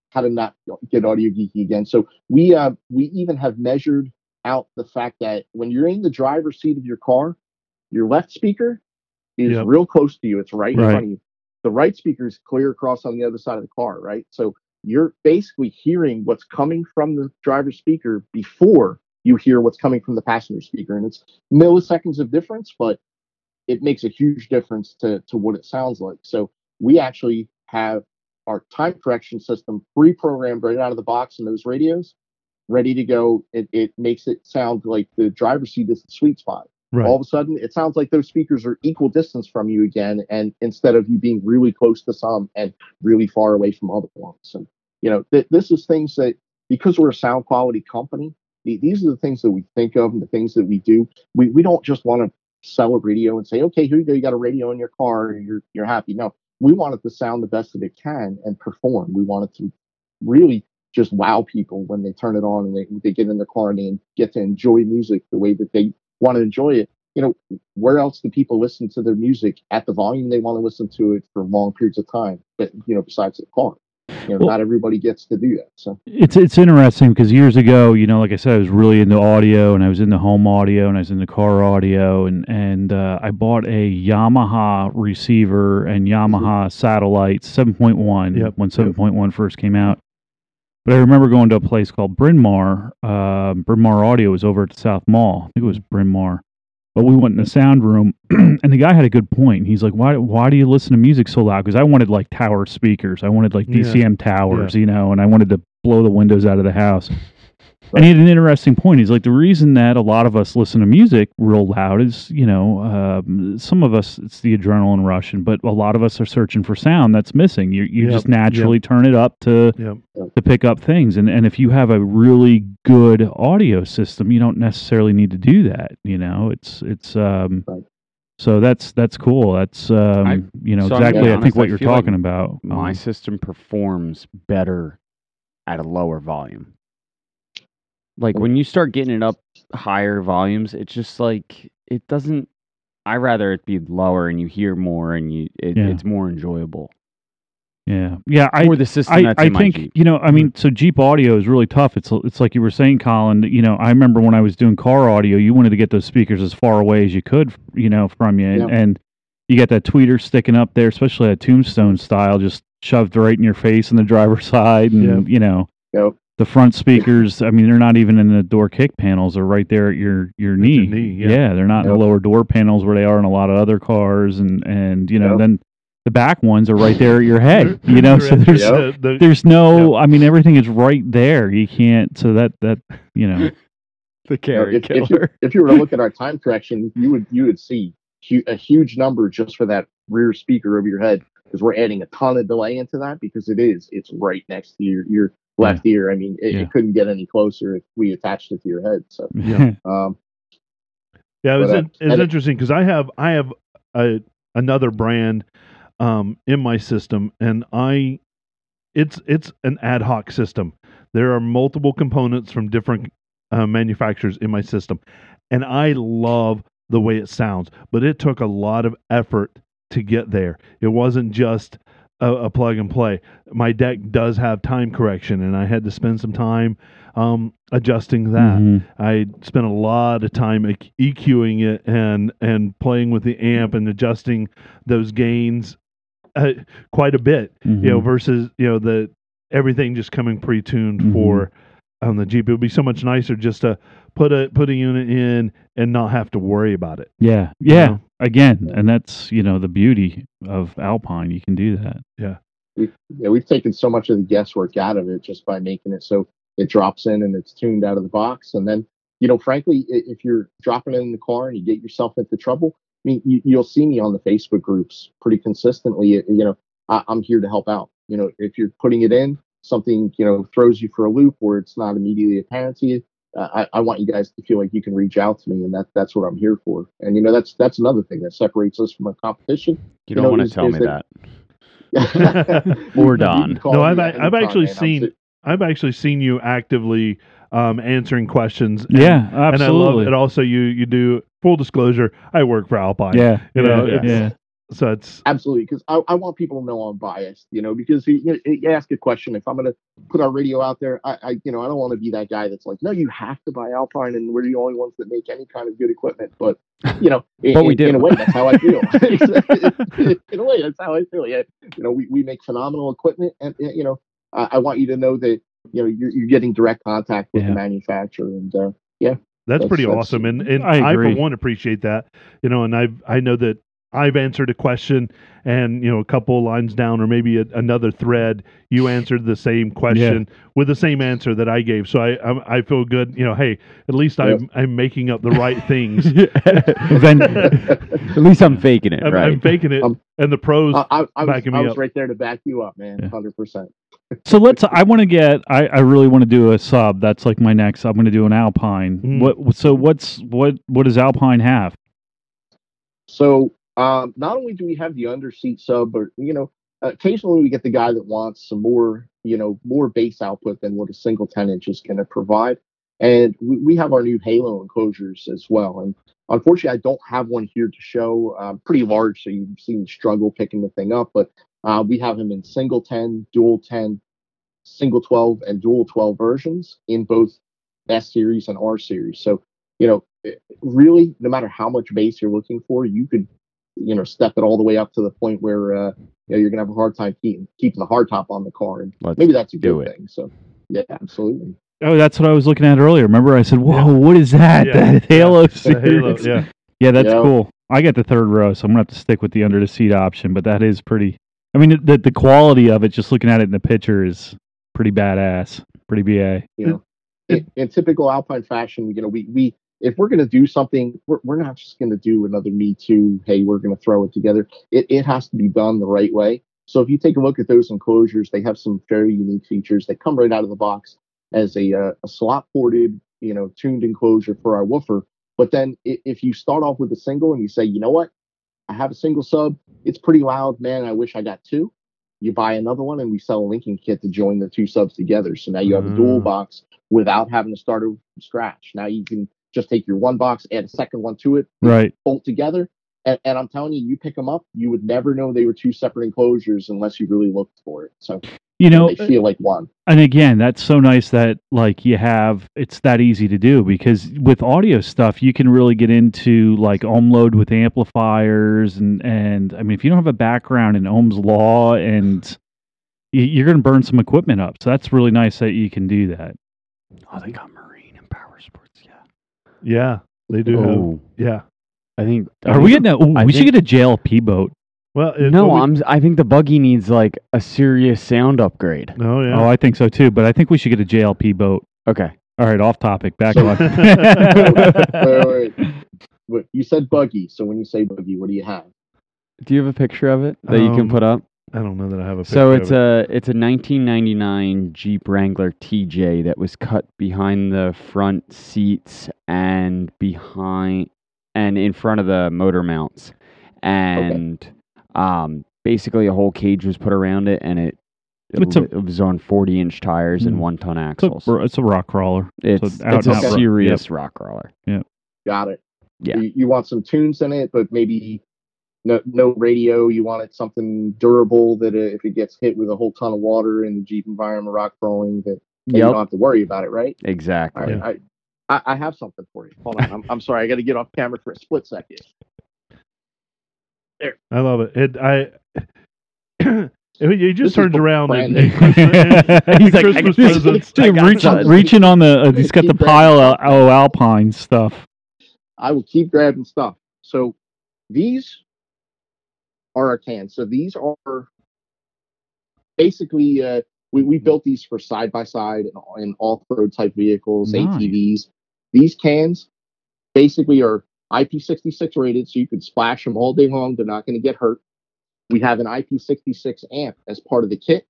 how to not get audio geeky again. So we uh, we even have measured out the fact that when you're in the driver's seat of your car, your left speaker is Yep. real close to you. It's right, in front of you. The right speaker is clear across on the other side of the car, right? So you're basically hearing what's coming from the driver's speaker before you hear what's coming from the passenger speaker. And it's milliseconds of difference, but it makes a huge difference to, to what it sounds like. So we actually have our time correction system pre-programmed right out of the box in those radios, ready to go. It, it makes it sound like the driver's seat is the sweet spot. Right. All of a sudden, it sounds like those speakers are equal distance from you again, and instead of you being really close to some and really far away from other ones. And you know, th- this is things that because we're a sound quality company, these are the things that we think of and the things that we do. We we don't just want to sell a radio and say, okay, here you go, you got a radio in your car, you're you're happy. No, we want it to sound the best that it can and perform. We want it to really just wow people when they turn it on and they, they get in their car and they get to enjoy music the way that they want to enjoy it. You know, where else do people listen to their music at the volume they want to listen to it for long periods of time? But you know, besides the car, you know, Well- not everybody gets to do that. So It's it's interesting because years ago, you know, like I said, I was really into audio, and I was into home audio, and I was into car audio, and and uh, I bought a Yamaha receiver and Yamaha satellite 7.1 Yep, when yep. 7.1 first came out. But I remember going to a place called Bryn Mawr. Uh, Bryn Mawr Audio was over at the South Mall. I think it was Bryn Mawr. But we went in the sound room, and the guy had a good point. He's like, "Why? Why do you listen to music so loud?" Because I wanted like tower speakers. I wanted like Yeah. DCM towers, you know, and I wanted to blow the windows out of the house. And he had an interesting point. He's like, the reason that a lot of us listen to music real loud is, you know, um, some of us it's the adrenaline rush, and but a lot of us are searching for sound that's missing. You you Yep, just naturally turn it up to Yep. to pick up things, and and if you have a really good audio system, you don't necessarily need to do that. You know, it's it's um. Right. So that's that's cool. That's um, I- you know so exactly. be I think what I you're feel like talking about. My Um, system performs better at a lower volume. Like when you start getting it up higher volumes, it's just like it doesn't. I rather it be lower and you hear more and you it, Yeah. it's more enjoyable yeah, yeah. I for the system I, that's I in my think Jeep. you know. I mean, mm-hmm. so Jeep audio is really tough. It's it's like you were saying, Colin. You know, I remember when I was doing car audio, you wanted to get those speakers as far away as you could, you know, from you, and, Yeah. and you got that tweeter sticking up there, especially that Tombstone style, just shoved right in your face in the driver's side, and Yep. you know, Yep. The front speakers. I mean, they're not even in the door kick panels; they're right there at your your knee. your knee, yeah. they're not in the lower door panels where they are in a lot of other cars, and and you know, Yep. then the back ones are right there at your head. You know, so there's the- the- there's no i mean everything is right there you can't so that that you know the you know, if, if, you, if you were to look at our time correction, you would you would see a huge number just for that rear speaker over your head because we're adding a ton of delay into that because it is it's right next to your your left ear. I mean, it, Yeah. it couldn't get any closer if we attached it to your head. So, Yeah. um, Yeah, it was, But, uh, in, it was interesting because I have I have a another brand um, in my system, and I it's it's an ad hoc system. There are multiple components from different uh, manufacturers in my system, and I love the way it sounds. But it took a lot of effort to get there. It wasn't just a, a plug and play. My deck does have time correction, and I had to spend some time um, adjusting that. Mhm. I spent a lot of time EQing it and and playing with the amp and adjusting those gains uh, quite a bit. You know, Mhm. versus you know the everything just coming pre-tuned Mhm. for on the Jeep. It would be so much nicer just to put a put a unit in and not have to worry about it. yeah you yeah know? again and that's you know the beauty of alpine you can do that Yeah. we, yeah, we've taken so much of the guesswork out of it just by making it so it drops in and it's tuned out of the box. And then, you know, frankly, if you're dropping it in the car and you get yourself into trouble, I mean, you, will see me on the Facebook groups pretty consistently. You know, I, I'm here to help out. You know, if you're putting it in, something you know throws you for a loop or it's not immediately apparent to you, uh, I, I, want you guys to feel like you can reach out to me, and that that's what I'm here for. And you know, that's that's another thing that separates us from a competition. You, don't know, want to tell me that. that. or Don. No, I've I've actually man. seen I've actually seen you actively um, answering questions. And, yeah, absolutely. And I love it. Also, you you do full disclosure. I work for Alpine. Yeah, you know, yeah, yeah. So it's absolutely because I, I want people to know I'm biased, you know, because you, you ask a question. If I'm going to put our radio out there, I, I you know I don't want to be that guy that's like, no, you have to buy Alpine, and we're the only ones that make any kind of good equipment. But you know, in, but we do. in a way, that's how I feel. in a way, that's how I feel. Yeah, you know, we, we make phenomenal equipment, and you know, I, I want you to know that you know you're, you're getting direct contact with yeah. the manufacturer, and uh, yeah, that's, that's pretty that's, awesome, and and I, I, for one appreciate that. You know, and I I know that I've answered a question, and you know, a couple lines down, or maybe a, another thread, you answered the same question yeah. with the same answer that I gave. So I I, I feel good. You know, hey, at least I'm I'm making up the right things. then at least I'm faking it. I'm, right? I'm faking it, um, and the pros I, I, I was, me I was up. right there to back you up, man, hundred percent. so let's. I want to get. I, I really want to do a sub. That's like my next. I'm going to do an Alpine. Mm. What? So what's what? What does Alpine have? So um, not only do we have the underseat sub, but you know, occasionally we get the guy that wants some more, you know, more bass output than what a single 10 inch is going to provide. And we, we have our new Halo enclosures as well. And unfortunately, I don't have one here to show. Um, pretty large, so you've seen struggle picking the thing up. But uh, we have them in single 10, dual 10, single 12, and dual 12 versions in both S series and R series. So, you know, really, no matter how much bass you're looking for, you could you know step it all the way up to the point where uh, you know, you're gonna have a hard time keeping keeping the hard top on the car, and Let's maybe that's a good thing. So yeah, absolutely. Oh, that's what I was looking at earlier. Remember, I said, "Whoa, yeah. what is that? Yeah. That Halo yeah. Halo, yeah, yeah, that's cool." I get the third row, so I'm gonna have to stick with the under the seat option. But that is pretty. I mean, the the quality of it, just looking at it in the picture, is pretty badass, pretty ba. You know, in, in typical Alpine fashion, you know, we we if we're going to do something, we're, we're not just going to do another Me Too, hey, we're going to throw it together. It, it has to be done the right way. So if you take a look at those enclosures, they have some very unique features that come right out of the box as a, uh, a slot ported, you know, tuned enclosure for our woofer. But then if you start off with a single and you say, you know what, I have a single sub, it's pretty loud, man. I wish I got two. You buy another one and we sell a linking kit to join the two subs together. So now you have a dual mm. box without having to start from scratch. Now you can just take your one box, add a second one to it, right? Bolt together. And, and, I'm telling you, you pick them up, you would never know they were two separate enclosures unless you really looked for it. So you know they feel like one. And again, that's so nice that like you have it's that easy to do because with audio stuff you can really get into like ohm load with amplifiers and and I mean if you don't have a background in Ohm's law and you're going to burn some equipment up. So that's really nice that you can do that. Oh, they got yeah, they do. Oh. Have, yeah. I think. Are we getting? A, ooh, we should get a JLP boat. Well, it, no, we, I'm. I think the buggy needs like a serious sound upgrade. Oh yeah. Oh, I think so too. But I think we should get a JLP boat. Okay. All right, off topic. Back on. wait, wait, wait. You said buggy, so when you say buggy, what do you have? Do you have a picture of it that um, you can um, put up? I don't know that I have a. So it's a it's a 1999 Jeep Wrangler TJ that was cut behind the front seats and behind and in front of the motor mounts, and okay. um, basically a whole cage was put around it, and it it, a, it was on 40 inch tires and hmm. one ton axles. It's a, it's a rock crawler. It's, so it's a serious yep. rock crawler. Yeah. Got it. Yeah. You, you, want some tunes in it, but maybe no no radio. You wanted something durable that uh, if it gets hit with a whole ton of water in the Jeep environment, rock crawling, that yep. you don't have to worry about it, right? Exactly. yeah. I, I, I have something for you. Hold on. I'm, I'm sorry. I got to get off camera for a split second. There. I love it. It I. He just this turns around and, and, and he's like, Christmas presents. Reaching, reaching on the, uh, he's got the pile of oh, Alpine stuff. I will keep grabbing stuff. So these are our cans. So these are basically uh, we, we built these for side by side and, and off road type vehicles, Nice. ATVs. These cans basically are IP66 rated, so you can splash them all day long. They're not going to get hurt. We have an IP66 amp as part of the kit.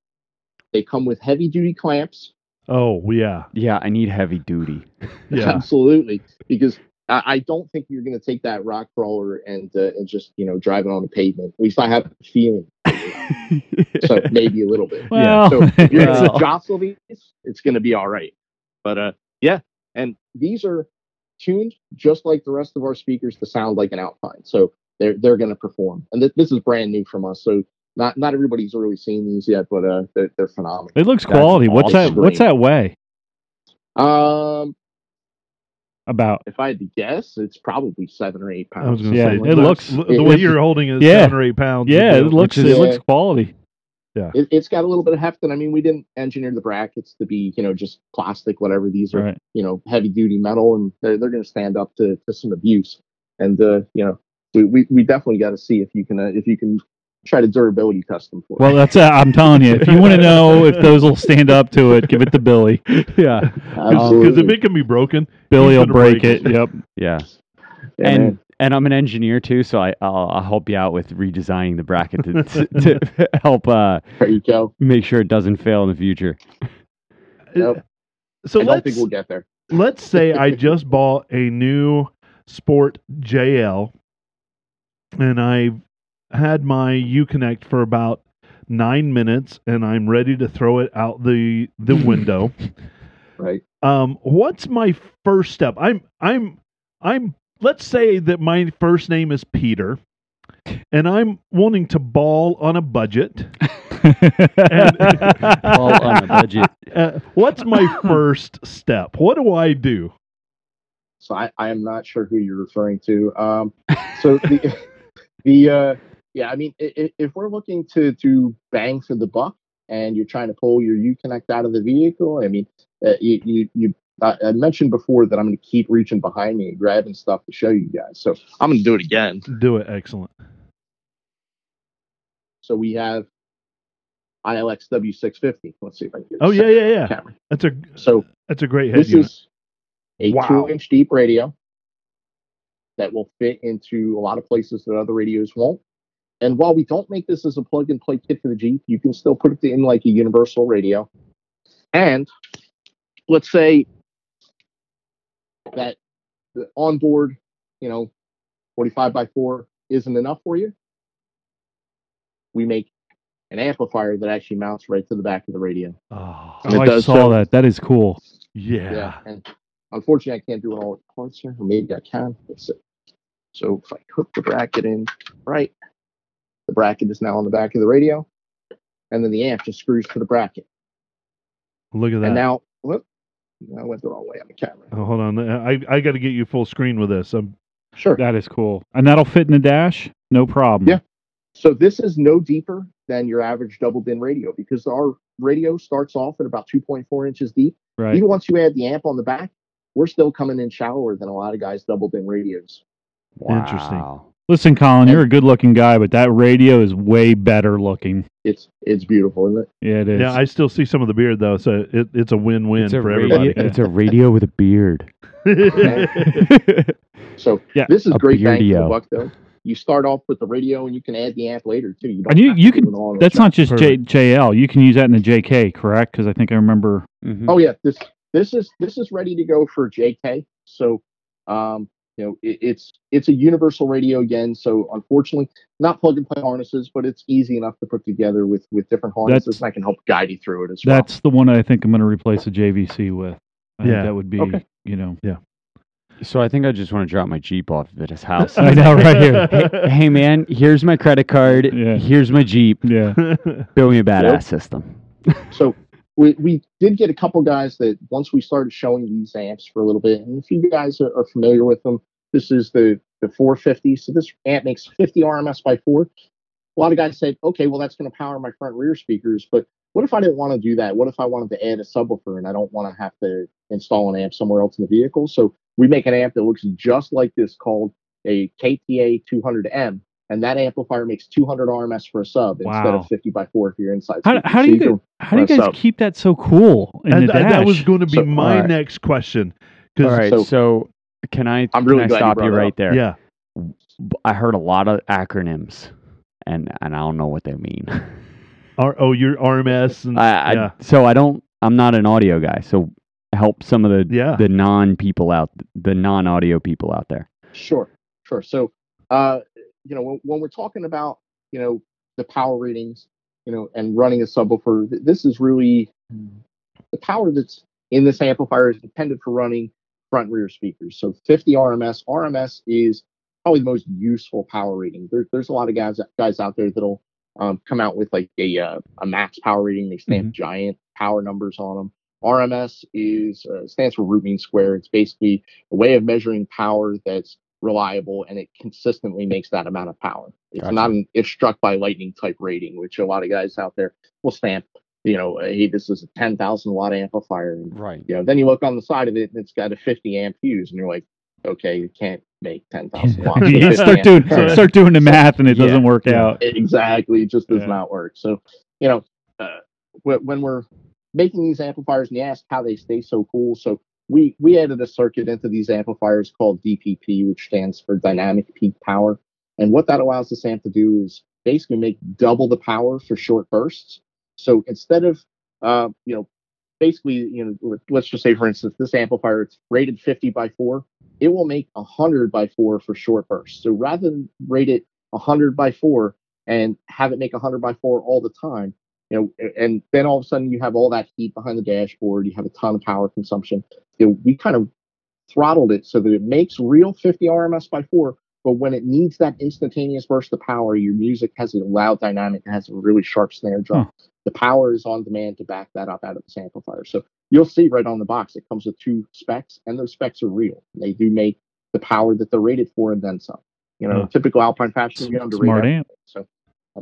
They come with heavy duty clamps. oh yeah, Yeah, I need heavy duty. yeah. Absolutely, because I, I don't think you're going to take that rock crawler and uh, and just you know drive it on the pavement. At least I have a feeling. So maybe a little bit. Well, So if you're going to jostle these, it's going to be all right. But uh, yeah, and these are tuned just like the rest of our speakers to sound like an Alpine. So they're they're going to perform. And th- this is brand new from us. So not not everybody's really seen these yet, but uh, they're, they're phenomenal. it looks That's quality. What's that? awesome. What's that weigh? Um, About if I had to guess, it's probably seven or eight pounds. I was going to Yeah, say it looks- l- the way you're holding it, is Yeah. seven or eight pounds. yeah, it looks be- it is- looks quality. It, it's got a little bit of heft, and I mean, we didn't engineer the brackets to be, you know, just plastic, whatever. These are, Right. you know, heavy duty metal, and they're, they're going to stand up to, to some abuse. And uh, you know, we, we, we definitely got to see if you can uh, if you can try to durability test them for. Well, that's uh, I'm telling you. If you want to know if those will stand up to it, give it to Billy. yeah, Because if it can be broken, Billy will break break it. Yep. yeah. Yeah, and man. and I'm an engineer too, so I I'll, I'll help you out with redesigning the bracket to, to, to help uh, there you go. make sure it doesn't fail in the future. Yep. so I don't let's think we'll get there. let's say I just bought a new Sport JL, and I've had my Uconnect for about nine minutes, and I'm ready to throw it out the the window. Right. um, what's my first step? I'm I'm I'm. Let's say that my first name is Peter, and I'm wanting to ball on a budget. All on a budget. Uh, what's my first step? What do I do? So I, I am not sure who you're referring to. Um, so the the uh, yeah, I mean, if we're looking to to bang for the buck and you're trying to pull your Uconnect out of the vehicle, I mean, uh, you you, you I I mentioned before that I'm going to keep reaching behind me and grabbing stuff to show you guys. So I'm going to do it again. Do it. Excellent. So we have ILX W650. Let's see if I can. Get Oh yeah, yeah, yeah. camera. That's a So that's a great head this unit. is a Wow. two inch deep radio that will fit into a lot of places that other radios won't. And while we don't make this as a plug and play kit for the Jeep, you can still put it in like a universal radio. And let's say that the onboard, you know, 45 by 4 isn't enough for you. We make an amplifier that actually mounts right to the back of the radio. Ah, oh, Oh, I saw so. that. That is cool. yeah. yeah. And unfortunately, I can't do it all at once here. Maybe I can. Let's see. So if I hook the bracket in right, the bracket is now on the back of the radio, and then the amp just screws to the bracket. Look at that. And now, whoop, I went the wrong way on the camera. oh, hold on. I I got to get you full screen with this. Um, Sure. That is cool. And that'll fit in the dash. No problem. Yeah. So this is no deeper than your average double din radio because our radio starts off at about 2.4 inches deep. Right. Even once you add the amp on the back, we're still coming in shallower than a lot of guys double din radios. Interesting. Wow. Listen, Colin, you're a good-looking guy, but that radio is way better looking. It's it's beautiful, isn't it? Yeah, it is. yeah, I still see some of the beard though, so it, it's a win-win It's a, for radio, everybody. it's a radio with a beard. So Yeah, this is a great bang for the buck, though. You start off with the radio, and you can add the amp later too. You don't And you- you can- it all in one That's not just J, JL. You can use that in the JK, correct? Because I think I remember. Mhm. Oh yeah, this this is this is ready to go for JK. So, um, you know, it, it's it's a universal radio again. So unfortunately, not plug and play harnesses, but it's easy enough to put together with with different harnesses, That's- and I can help guide you through it as well. That's the one I think I'm going to replace a JVC with. I think Yeah. that would be, Okay. you know. Yeah so I think I just want to drop my Jeep off at his house. I know, right here. hey, hey, man, here's my credit card. Yeah. Here's my Jeep. Yeah. Build me a badass Yep. system. So we, we did get a couple guys that once we started showing these amps for a little bit, and if you guys are, are familiar with them, this is the the 450. So this amp makes 50 RMS by four. A lot of guys said, okay, well that's going to power my front rear speakers, but what if I didn't want to do that? What if I wanted to add a subwoofer and I don't want to have to install an amp somewhere else in the vehicle? So we make an amp that looks just like this called a KTA 200M, and that amplifier makes 200 RMS for a sub instead of 50 by 4 if you're inside. How, So do so you guys, how do you guys up. keep that so cool in And the th- that was going to be So- my alright. next question. All 'Cause- right, So- so, can I? I'm really can I glad you stop you right there? Yeah. I heard a lot of acronyms, and and I don't know what they mean. R- oh, your RMS and I, I yeah. so I don't. I'm not an audio guy, so help some of the Yeah. the non people out, the non audio people out there. Sure, sure. So, uh, you know, when, when we're talking about, you know, the power ratings, you know, and running a subwoofer, th- this is really the power that's in this amplifier is intended for running front and rear speakers. So 50 RMS. RMS is probably the most useful power rating. There, there's a lot of guys guys out there that'll um, come out with like a uh, a max power rating. They stamp giant power numbers on them. RMS is uh, stands for root mean square. It's basically a way of measuring power that's reliable and it consistently makes that amount of power. It's Gotcha. not an if struck by lightning type rating, which a lot of guys out there will stamp. You know, hey, this is a 10,000 watt amplifier. And, Right. you know, then you look on the side of it and it's got a 50 amp fuse, and you're like, okay, you can't make 10,000 watts. with you start doing current. start doing the math and it Yeah, doesn't work yeah. out. Exactly, it just does Yeah. not work. So, you know, uh, when we're making these amplifiers, and you ask how they stay so cool, so we we added a circuit into these amplifiers called DPP, which stands for Dynamic Peak Power. And what that allows this amp to do is basically make double the power for short bursts. So instead of uh, you know, basically, you know, let's just say, for instance, this amplifier it's rated 50 by 4, it will make 100 by 4 for short bursts. So rather than rate it 100 by 4 and have it make 100 by 4 all the time, you know, and then all of a sudden you have all that heat behind the dashboard, you have a ton of power consumption. You know, we kind of throttled it so that it makes real 50 RMS by 4, but when it needs that instantaneous burst of power, your music has a loud dynamic, it has a really sharp snare drum. The power is on demand to back that up out of this amplifier. So you'll see right on the box, it comes with two specs, and those specs are real. They do make the power that they're rated for and then some. You know, Huh. typical Alpine fashion, you're under Smart amp. So,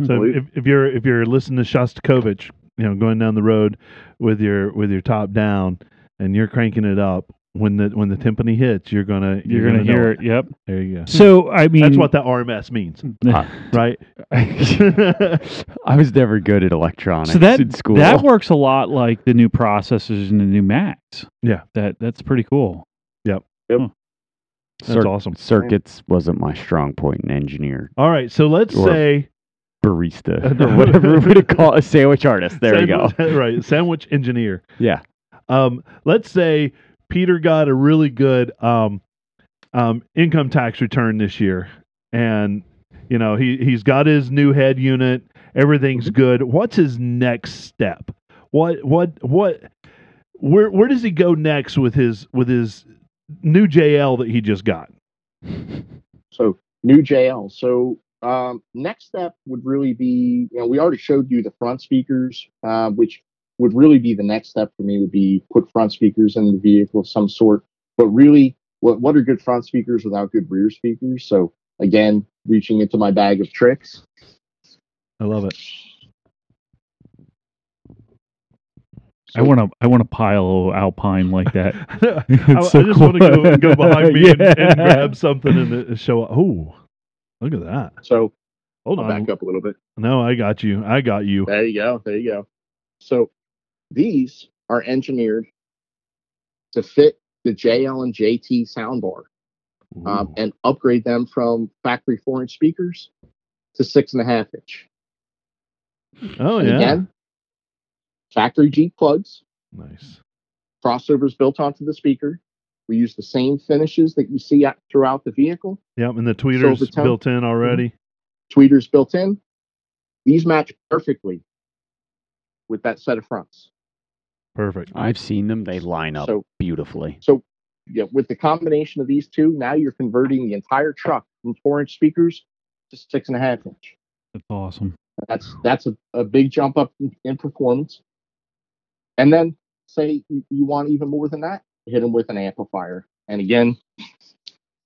So if, if you're if you're listening to Shostakovich, you know, going down the road with your with your top down and you're cranking it up, when the when the timpani hits, you're gonna You're gonna know hear it. Yep. There you go. So I mean, That's what that RMS means, right? I was never good at electronics so that in school. that works a lot like the new processors and the new Macs. Yeah. That that's pretty cool. Yep. That's Cir- awesome. Circuits wasn't my strong point in engineer All right, so let's Or- say barista or whatever we would call a sandwich artist. There you go. right, sandwich engineer. Yeah. Um, let's say Peter got a really good um, um, income tax return this year, and you know he he's got his new head unit. Everything's good. What's his next step? What what what? Where where does he go next with his with his new JL that he just got? So new JL. So um, next step would really be, you know, we already showed you the front speakers, uh, which would really be the next step for me would be put front speakers in the vehicle of some sort. But really, what what are good front speakers without good rear speakers? So again, reaching into my bag of tricks. I love it. I want to I want to pile Alpine like that. I, It's I just cool. want to go, go behind me and, and grab something and uh, show up. Oh, look at that. So Hold I'll on. back up a little bit. No, I got you. I got you. There you go. There you go. So these are engineered to fit the JL and JT soundbar. um, and upgrade them from factory four inch speakers to six and a half inch. oh And yeah. Again, factory G plugs, Nice. crossovers built onto the speaker. We use the same finishes that you see throughout the vehicle. Yep, and the tweeters Silver tone. built in already. Mm-hmm. Tweeters built in. These match perfectly with that set of fronts. Perfect. I've seen them. They line up So beautifully. So, yeah, with the combination of these two, now you're converting the entire truck from four inch speakers to six and a half inch. That's awesome. That's that's a, a big jump up in, in performance. And then say you, you want even more than that, hit them with an amplifier. And again,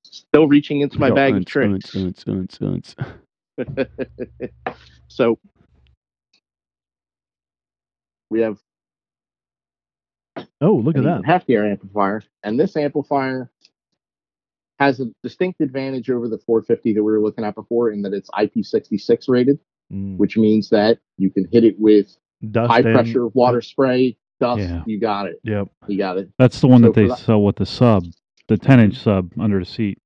still reaching into my Go, bag of tricks. so we have Oh, look at that. even heftier amplifier, and this amplifier has a distinct advantage over the 450 that we were looking at before in that it's IP66 rated, Mm. which means that you can hit it with Dust high pressure water spray, dust. Yeah. You got it. Yep. You got it. That's the one So that they that- sell with the sub, the 10 inch sub under the seat.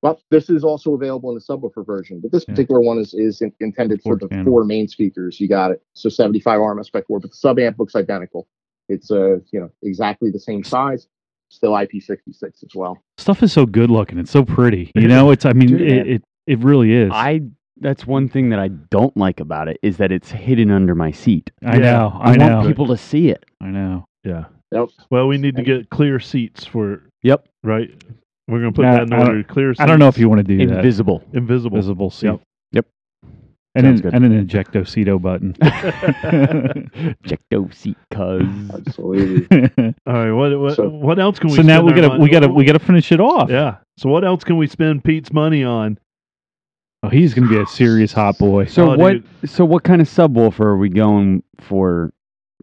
Well, this is also available in the subwoofer version, but this Yeah. particular one is is in, intended for Four the four main speakers. You got it. So 75 RMS by four, but the sub amp looks identical. It's uh you know exactly the same size, still IP66 as well. Stuff is so good looking. It's so pretty. You know, it's, I mean, Dude, it, it, it really is. I, I that's one thing that I don't like about it is that it's hidden under my seat. I Yeah. know. I, I, know. want people to see it. I know. Yeah. Yep. Well, we need to get clear seats for Yep. right. We're gonna put Nah, that in I don't- order. Clear. Seats, I don't know if you want to do that. Invisible. invisible. Visible seat. Yep. Yep. And Sounds an, good. and an ejecto ceto button. Ejecto seat, cuz. Absolutely. All right. What what, So- what else can we? so now spend we our gotta money- we gotta we gotta finish it off. Yeah. So what else can we spend Pete's money on? Oh, he's gonna be a serious hot boy. So Oh, what? dude. So what kind of subwoofer are we going for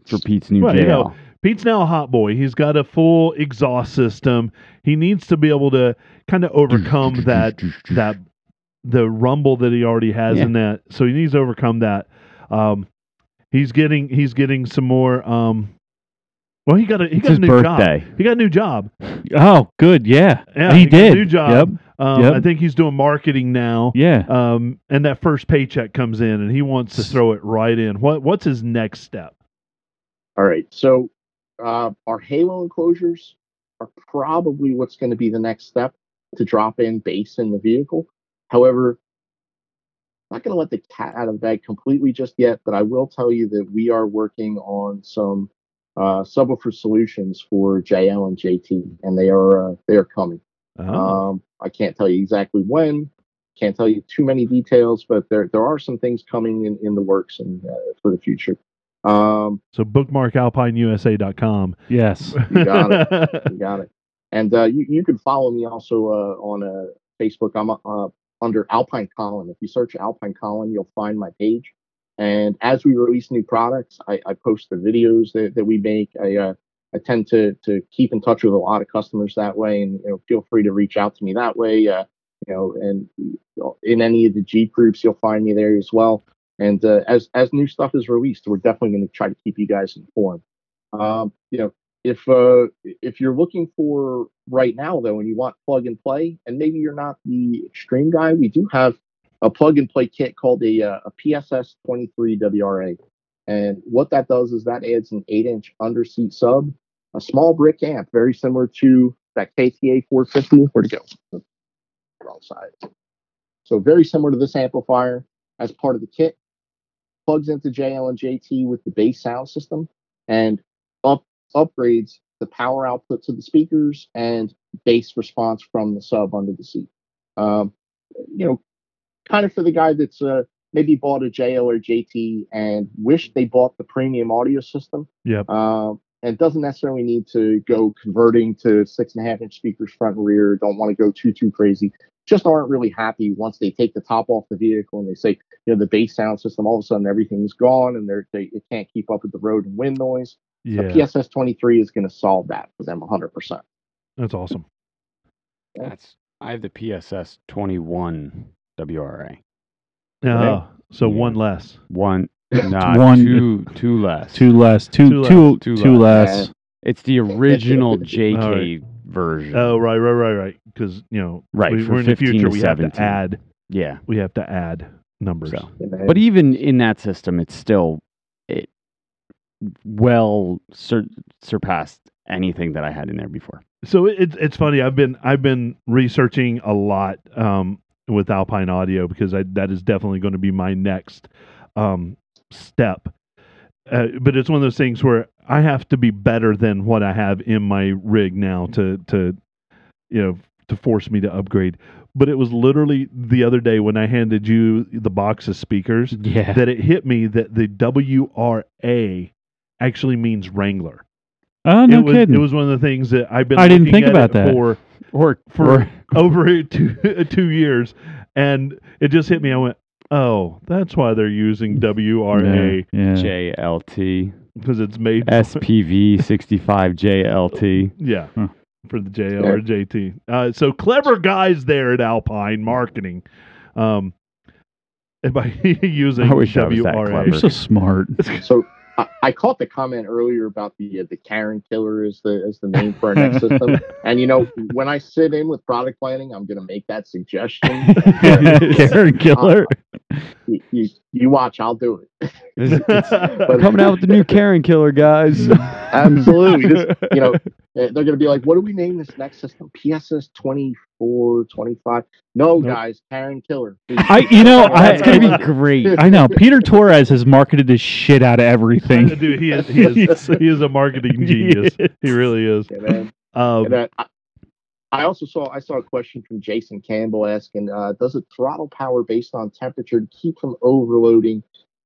for Pete's new Well, JL? you know, Pete's now a hot boy. He's got a full exhaust system. He needs to be able to kind of overcome that that the rumble that he already has Yeah. in that. So he needs to overcome that. Um, he's getting he's getting some more. Um, well, he got a he It's got a new birthday. job. He got a new job. Oh, good. Yeah, Yeah, he he got a did. new job. Yep. Um, Yep. I think he's doing marketing now. Yeah. Um, and that first paycheck comes in, and he wants to throw it right in. What what's his next step? All right. So uh, our Halo enclosures are probably what's going to be the next step to drop in bass in the vehicle. However, I'm not going to let the cat out of the bag completely just yet, but I will tell you that we are working on some uh, subwoofer solutions for JL and JT, and they are uh, they are coming. Oh, Um, I can't tell you exactly when. Can't tell you too many details, but there there are some things coming in, in the works and uh, for the future. Um, so bookmark alpineusa.com. Yes. You got it. you got it. And uh, you you can follow me also uh, on uh, Facebook. I'm uh, under Alpine Colin. If you search Alpine Colin, you'll find my page. And as we release new products, I, I post the videos that, that we make. I uh, I tend to to keep in touch with a lot of customers that way, and you know, feel free to reach out to me that way. Uh, you know, and in any of the Jeep groups, you'll find me there as well. And uh, as as new stuff is released, we're definitely going to try to keep you guys informed. Um, you know, if uh, if you're looking for right now though, and you want plug and play, and maybe you're not the extreme guy, we do have a plug and play kit called a, uh, a PSS 23 WRA. And what that does is that adds an 8 inch underseat sub, a small brick amp, very similar to that KTA 450. Where'd it go? Wrong side. So very similar to this amplifier as part of the kit. Plugs into JL and JT with the base sound system and up upgrades the power output to the speakers and bass response from the sub under the seat. Um, you know, kind of for the guy that's uh, maybe bought a JL or JT and wish they bought the premium audio system. Yep. Um, and doesn't necessarily need to go converting to six and a half inch speakers front and rear. Don't want to go too too crazy. Just aren't really happy once they take the top off the vehicle and they say, you know, the base sound system. All of a sudden, everything's gone and they're they it can't keep up with the road and wind noise. Yeah. The PSS 23 is going to solve that for them 100%. That's awesome. That's I have the PSS 21 WRA. Yeah. So Yeah. one less. One, not One- two, two less. Two less. Two Two two less. Two two less. less. It's the original JK All right. version. Oh, right, right, right, right. Because you know, Right, we, for we're in the future. to We have to add. Yeah. We have to add numbers. So, but even in that system, it's still it well sur- surpassed anything that I had in there before. So it's it's funny. I've been I've been researching a lot um, with Alpine Audio because I, that is definitely going to be my next um, step. Uh, but it's one of those things where I have to be better than what I have in my rig now to to you know to force me to upgrade. But it was literally the other day when I handed you the box of speakers Yeah. that it hit me that the WRA actually means Wrangler. oh no it was kidding. it was one of the things that I've been I didn't think about that. for Or for over two two years, and it just hit me. I went, "Oh, that's why they're using WRA yeah. JLT because it's made." SPV 65 JLT. yeah, Huh. for the JL or JT. Uh, so clever guys there at Alpine marketing. Um, and by using I wish I was that WRA. clever. You're so smart. So I, I caught the comment earlier about the uh, the Karen Killer is the is the name for our next system. And you know, when I sit in with product planning, I'm going to make that suggestion. Karen Killer. You, you, you watch, I'll do it. It's- it's But- coming out with the new Karen killer, guys. Absolutely. This- you know, eh, they're going to be like, what do we name this next system? PSS 24, 25? No, Nope. guys, Karen Killer. I, you know, I, That's gonna be great. I know Peter Torres has marketed this shit out of everything. Dude, he is, he is he is a marketing genius. He really is. Yeah, man. Um, And, uh, I, I also saw I saw a question from Jason Campbell asking, uh, does it throttle power based on temperature to keep from overloading?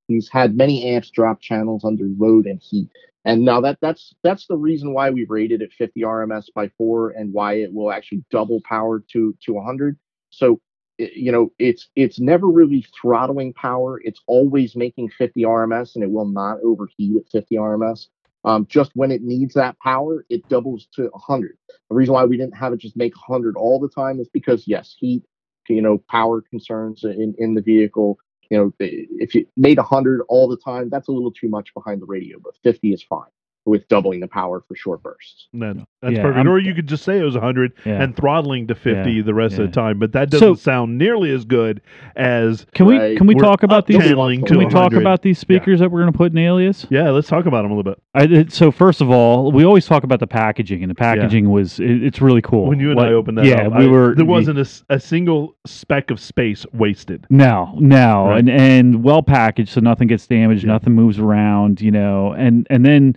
He's had many amps drop channels under load and heat. And now that that's that's the reason why we rated it 50 RMS by four and why it will actually double power to to 100. So you know it's it's never really throttling power. It's always making 50 RMS and it will not overheat at 50 RMS. Um, just when it needs that power, it doubles to 100. The reason why we didn't have it just make 100 all the time is because yes, heat, you know, power concerns in in the vehicle. You know, if you made 100 all the time, that's a little too much behind the radio. But 50 is fine with doubling the power for short bursts. no, that's Yeah, perfect. I'm- or you could just say it was 100 Yeah. and throttling to 50 Yeah, the rest yeah. of the time, but that doesn't So- sound nearly as good as Can we Right. can we talk about these? Can to we talk about these speakers that we're going to put in Alias? Yeah, let's talk about them a little bit. I, so first of all, we always talk about the packaging, and the packaging was it, it's really cool. When you and Like, I opened that yeah, up, we I- were there wasn't a, a, single speck of space wasted. No, no, Right. and and well packaged, so nothing gets damaged, Yeah. nothing moves around, you know, and and then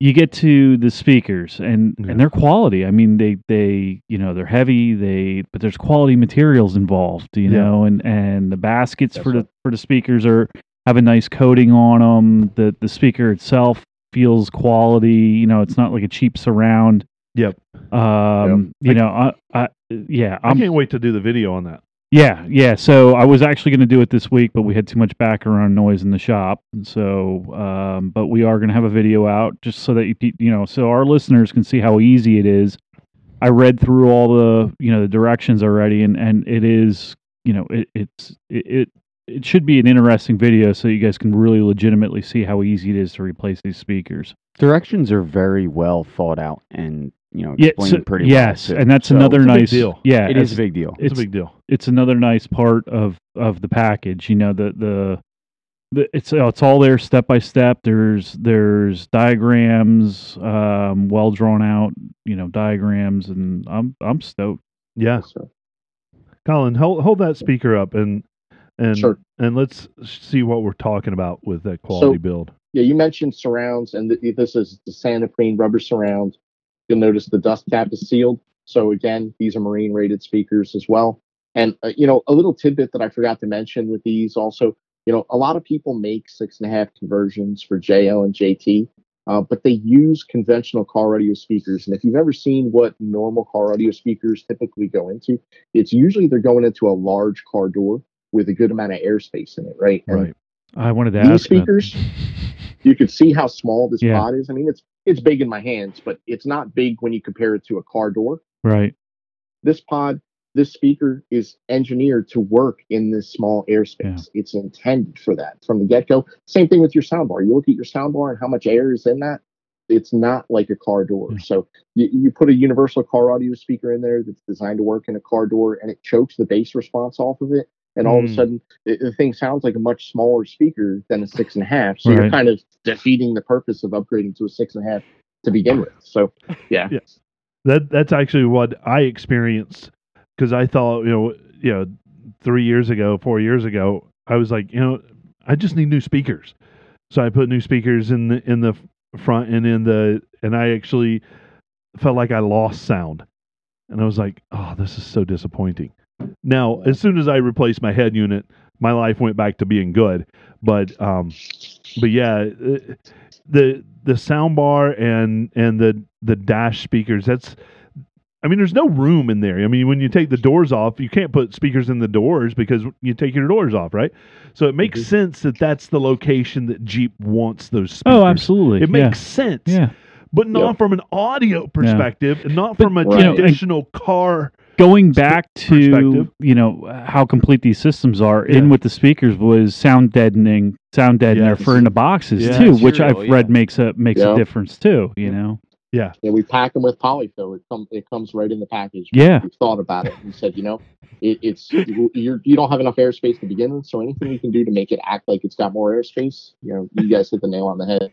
you get to the speakers and Yeah. and their quality. I mean, they they you know they're heavy, they but there's quality materials involved, you Yeah. know, and and the baskets That's for the for the speakers are have a nice coating on them. The the speaker itself feels quality, you know, it's not like a cheap surround. Yep. Um, you I- know, I, I yeah, I I'm can't wait to do the video on that. Yeah, yeah. So I was actually going to do it this week, but we had too much background noise in the shop. So, um, but we are going to have a video out just so that you you know, so our listeners can see how easy it is. I read through all the you know the directions already, and and it is you know it it's it. it it should be an interesting video so you guys can really legitimately see how easy it is to replace these speakers. Directions are very well thought out and you know Yeah, so- pretty yes, well. too. and that's So another it's a big nice deal. Yeah, It as- is a big deal. It's, It's- a big deal. it's another nice part of of the package. You know, the the, the it's it's all there step by step. There's there's diagrams, um, well drawn out, you know, diagrams, and I'm I'm stoked. Yeah, So, Colin, hold hold that speaker up and and Sure. and let's see what we're talking about with that quality So- build. yeah, you mentioned surrounds, and th- this is the Santoprene rubber surround. You'll notice the dust cap is sealed. So again, these are marine rated speakers as well. And uh, you know, a little tidbit that I forgot to mention with these also, you know, a lot of people make six and a half conversions for JL and JT, uh, but they use conventional car radio speakers. And if you've ever seen what normal car audio speakers typically go into, it's usually they're going into a large car door with a good amount of airspace in it, right? And Right. I wanted to These ask that. speakers, you can see how small this Yeah. pod is. I mean, it's it's big in my hands, but it's not big when you compare it to a car door. Right. This pod, this speaker is engineered to work in this small airspace. It's intended for that from the get go. Same thing with your soundbar. You look at your soundbar and how much air is in that. It's not like a car door. Yeah. So you, you put a universal car audio speaker in there that's designed to work in a car door, and it chokes the bass response off of it. And all of Mm. a sudden, the, the thing sounds like a much smaller speaker than a six and a half. So you're kind of defeating the purpose of upgrading to a six and a half to begin with. So yeah, Yeah. That that's actually what I experienced because I thought you know you know three years ago, four years ago, I was like you know I just need new speakers, so I put new speakers in the in the front and in the and I actually felt like I lost sound, and I was like, oh, this is so disappointing. Now, as soon as I replaced my head unit, my life went back to being good, but um, but yeah, uh, the the sound bar and and the the dash speakers that's I mean, there's no room in there. I mean, when you take the doors off, you can't put speakers in the doors because you take your doors off, right? So it makes Mhm. sense that that's the location that Jeep wants those speakers. Oh, absolutely. It yeah. makes sense. Yeah. but not Yep. from an audio perspective, and not from a Right. You know, traditional car. Going back to you know how complete these systems are in with the speakers was sound deadening sound deadener Yes. for in the boxes Yeah. too which Material, i've read makes a makes Yeah. a difference too you know Yeah, And we pack them with polyfill. It comes it comes right in the package. Yeah. we thought about it. and said, you know, it, it's you're, you don't have enough airspace to begin with, so anything you can do to make it act like it's got more airspace, you know, you guys hit the nail on the head.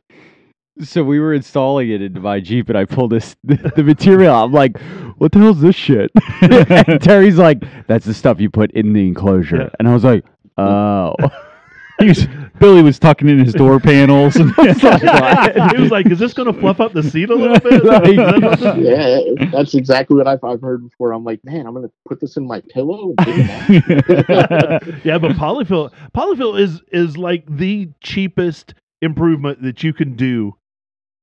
So we were installing it into my Jeep, and I pulled this the, material. out. I'm like, "What the hell's this shit?" and Terry's like, "That's the stuff you put in the enclosure." Yeah. And I was like, "Oh." he was, billy was tucking in his door panels and he was like, "Is this going to fluff up the seat a little bit?" Like- Yeah, that's exactly what I've, I've heard before. I'm like, man, I'm gonna put this in my pillow. And take yeah, but polyfill polyfill is is like the cheapest improvement that you can do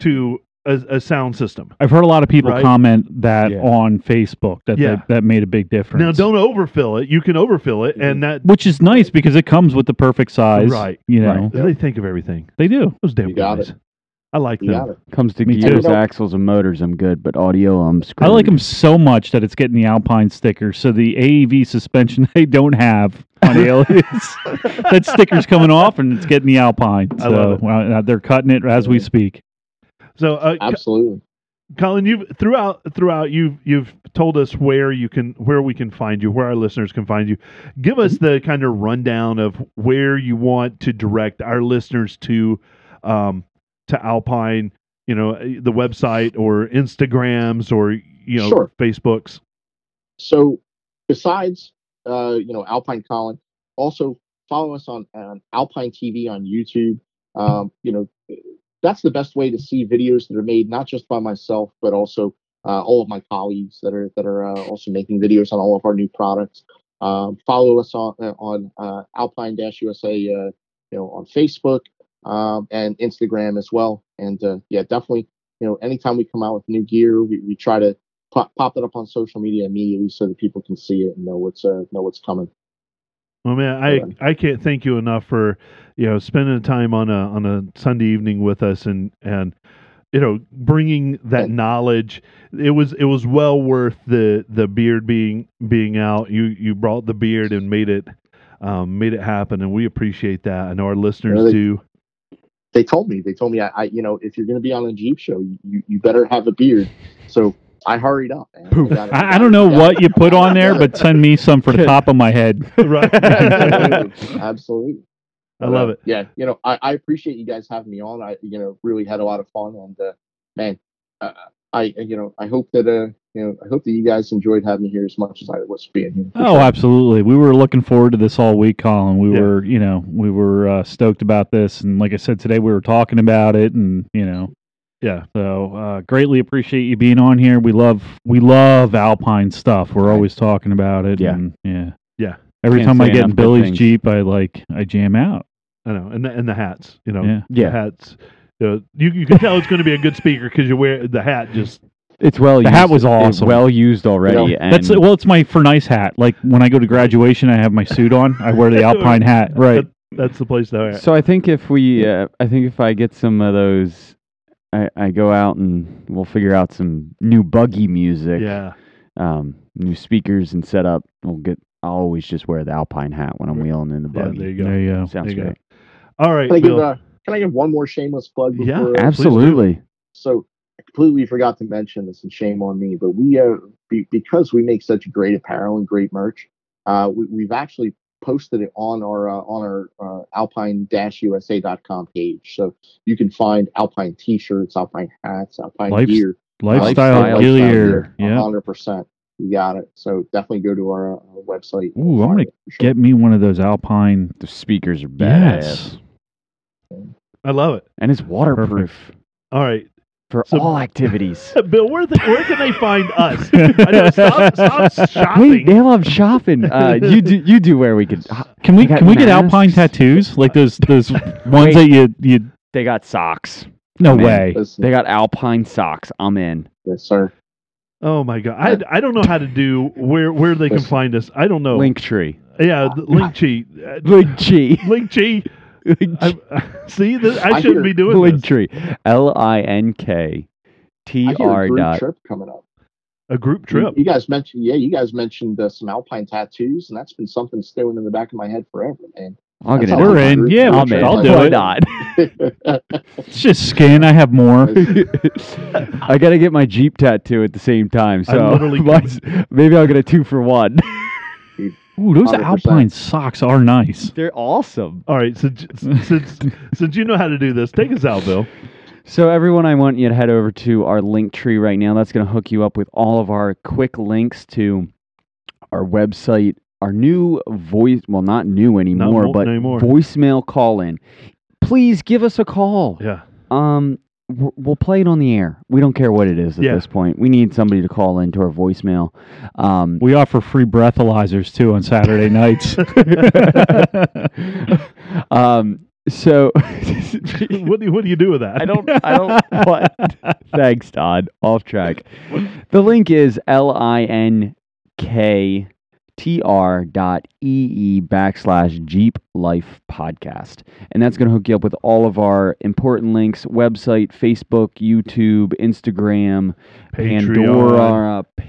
to a, a sound system. i've heard a lot of people Right. comment that Yeah. on facebook that, Yeah. that that made a big difference Now, don't overfill it. You can overfill it, and that which is nice because it comes with the perfect size Right. you know Right. they think of everything. they do Those damn You got guys. it. I like You them. Comes to Me gears, too. axles, and motors. I'm good, but audio, I'm screwed. I like them so much that it's getting the Alpine sticker. So the AEV suspension they don't have on Alias, that sticker's coming off and it's getting the Alpine. I So love it. well, uh, they're cutting it as we speak. So, uh, Absolutely. Colin, you've throughout throughout you've you've told us where you can where we can find you, where our listeners can find you. Give us the kind of rundown of where you want to direct our listeners to, um, to Alpine. You know, eh, the website or Instagrams or you know Sure. Facebooks. So besides uh, you know, Alpine Colin, also follow us on, on Alpine TV on YouTube. Um, you know, that's the best way to see videos that are made not just by myself, but also uh, all of my colleagues that are that are uh, also making videos on all of our new products. Um, follow us on uh, on uh, Alpine USA, uh, you know, on Facebook um, and Instagram as well. And uh, yeah, definitely, you know, anytime we come out with new gear, we, we try to pop, pop it up on social media immediately so that people can see it and know what's know what's coming. Well, man, I I can't thank you enough for you know spending time on a on a Sunday evening with us and and you know bringing that knowledge. It was it was well worth the the beard being being out. You you brought the beard and made it um, made it happen, and we appreciate that. I know our listeners Really? do. They told me they told me I, I you know if you're going to be on a Jeep show, you you better have a beard. So I hurried up. Man. Poof. gotta- I, I don't know what you put on there, but send me some for the top of my head. Right. absolutely, absolutely. I love it. Yeah, you know, I, I appreciate you guys having me on. I, you know, really had a lot of fun, and uh, man, uh, I, you know, I hope that, uh, you know, I hope that you guys enjoyed having me here as much as I was being here. Oh, sure. absolutely. We were looking forward to this all week, Colin. We Yeah. were, you know, we were uh, stoked about this, and like I said today, we were talking about it, and you know, Yeah. So uh, greatly appreciate you being on here. We love we love Alpine stuff. We're Right. always talking about it. Yeah. and, yeah, Yeah. Every Can't time I get in Billy's things. Jeep, I like I jam out. I know, and the, and the hats. You know, Yeah. the Yeah. hats. You, know, you you can tell it's going to be a good speaker because you wear the hat. Just It's well The used. hat was It's awesome. well used already. You know, and That's well, it's my for nice hat. Like when I go to graduation, I have my suit on. I wear the Alpine hat. Right. that- that's the place to wear. it. So I think if we, uh, I think if I get some of those, I, I go out and we'll figure out some new buggy music, Yeah. um, new speakers and setup. We'll get. I'll always just wear the Alpine hat when I'm wheeling in the Yeah. buggy. There you go. There you go. Sounds There you go. great. All right, Can I give uh, can I give one more shameless plug? Before, Yeah, please. Absolutely. so I completely forgot to mention this, and shame on me. But we, uh, be, because we make such great apparel and great merch, uh, we, we've actually posted it on our uh, on our uh, alpine-usa.com page. So you can find Alpine T-shirts, Alpine hats, Alpine Life- gear, Lifestyle, Lifestyle gear. Yeah. hundred percent. You got it. So definitely go to our, uh, website. and Ooh, I'm gonna sure. Get me one of those Alpine. The speakers are badass, Yes. I love it. and it's waterproof All right, for So- all activities. Bill. Where the, where can they find us? I know. Stop, stop shopping. Wait, they love shopping. Uh, you do. You do where we could. Can we They got can we get. Alpine tattoos like those those ones Wait. that you you? They got socks. No Man, way. Listen, They got Alpine socks. I'm in. yes, sir. Oh my god, I, I don't know how to do where where they can find us. I don't know. Link tree. Yeah, the link cheat. Link tree. link cheat. Link I, see, this, I I shouldn't be doing Link this. tree. L I N K T I hear group dot. trip coming up. A group trip. You, guys mentioned, yeah, you guys mentioned uh, some alpine tattoos, and that's been something stewing in the back of my head forever, man. I'll get it. all We're I in. heard. Yeah, I'll we'll- make I'll do Why it. not? It's just skin. I have more. I gotta get my Jeep tattoo at the same time, I so literally- maybe I'll get a two for one. Ooh, those 100%. Alpine socks are nice. They're awesome. All right, so j- since since you know how to do this, take us out, Bill. So everyone, I want you to head over to our link tree right now. That's going to hook you up with all of our quick links to our website, our new voice. Well, not new anymore, mo- but anymore. voicemail call in. Please give us a call. Yeah. Um, w- we'll play it on the air. We don't care what it is at Yeah. this point. We need somebody to call into our voicemail. Um, We offer free breathalyzers too on Saturday nights. um, so what do you, what do you do with that? I don't. I don't. What? Thanks, Todd. Off track. The link is l i n k t r dot e e backslash Jeep Life Podcast, and that's going to hook you up with all of our important links: website, Facebook, YouTube, Instagram, Pandora, pa-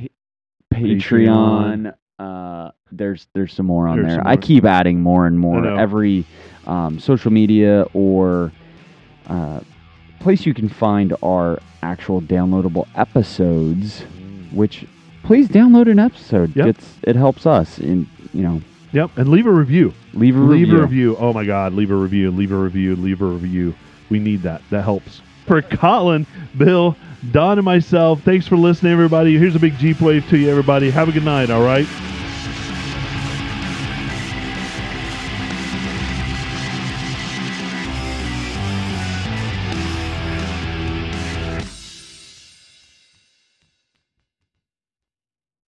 Patreon. Uh, there's there's some more on There's there. some I keep adding more and more every um, social media or uh, place you can find our actual downloadable episodes. Which please download an episode. Yep. It's it helps us and you know Yep, and leave a review. leave a leave review. a review. Oh my God, leave a review. Leave a review. Leave a review. We need that. That helps. For Colin, Bill, Don, and myself, thanks for listening, everybody. Here's a big Jeep wave to you, everybody. Have a good night. All right.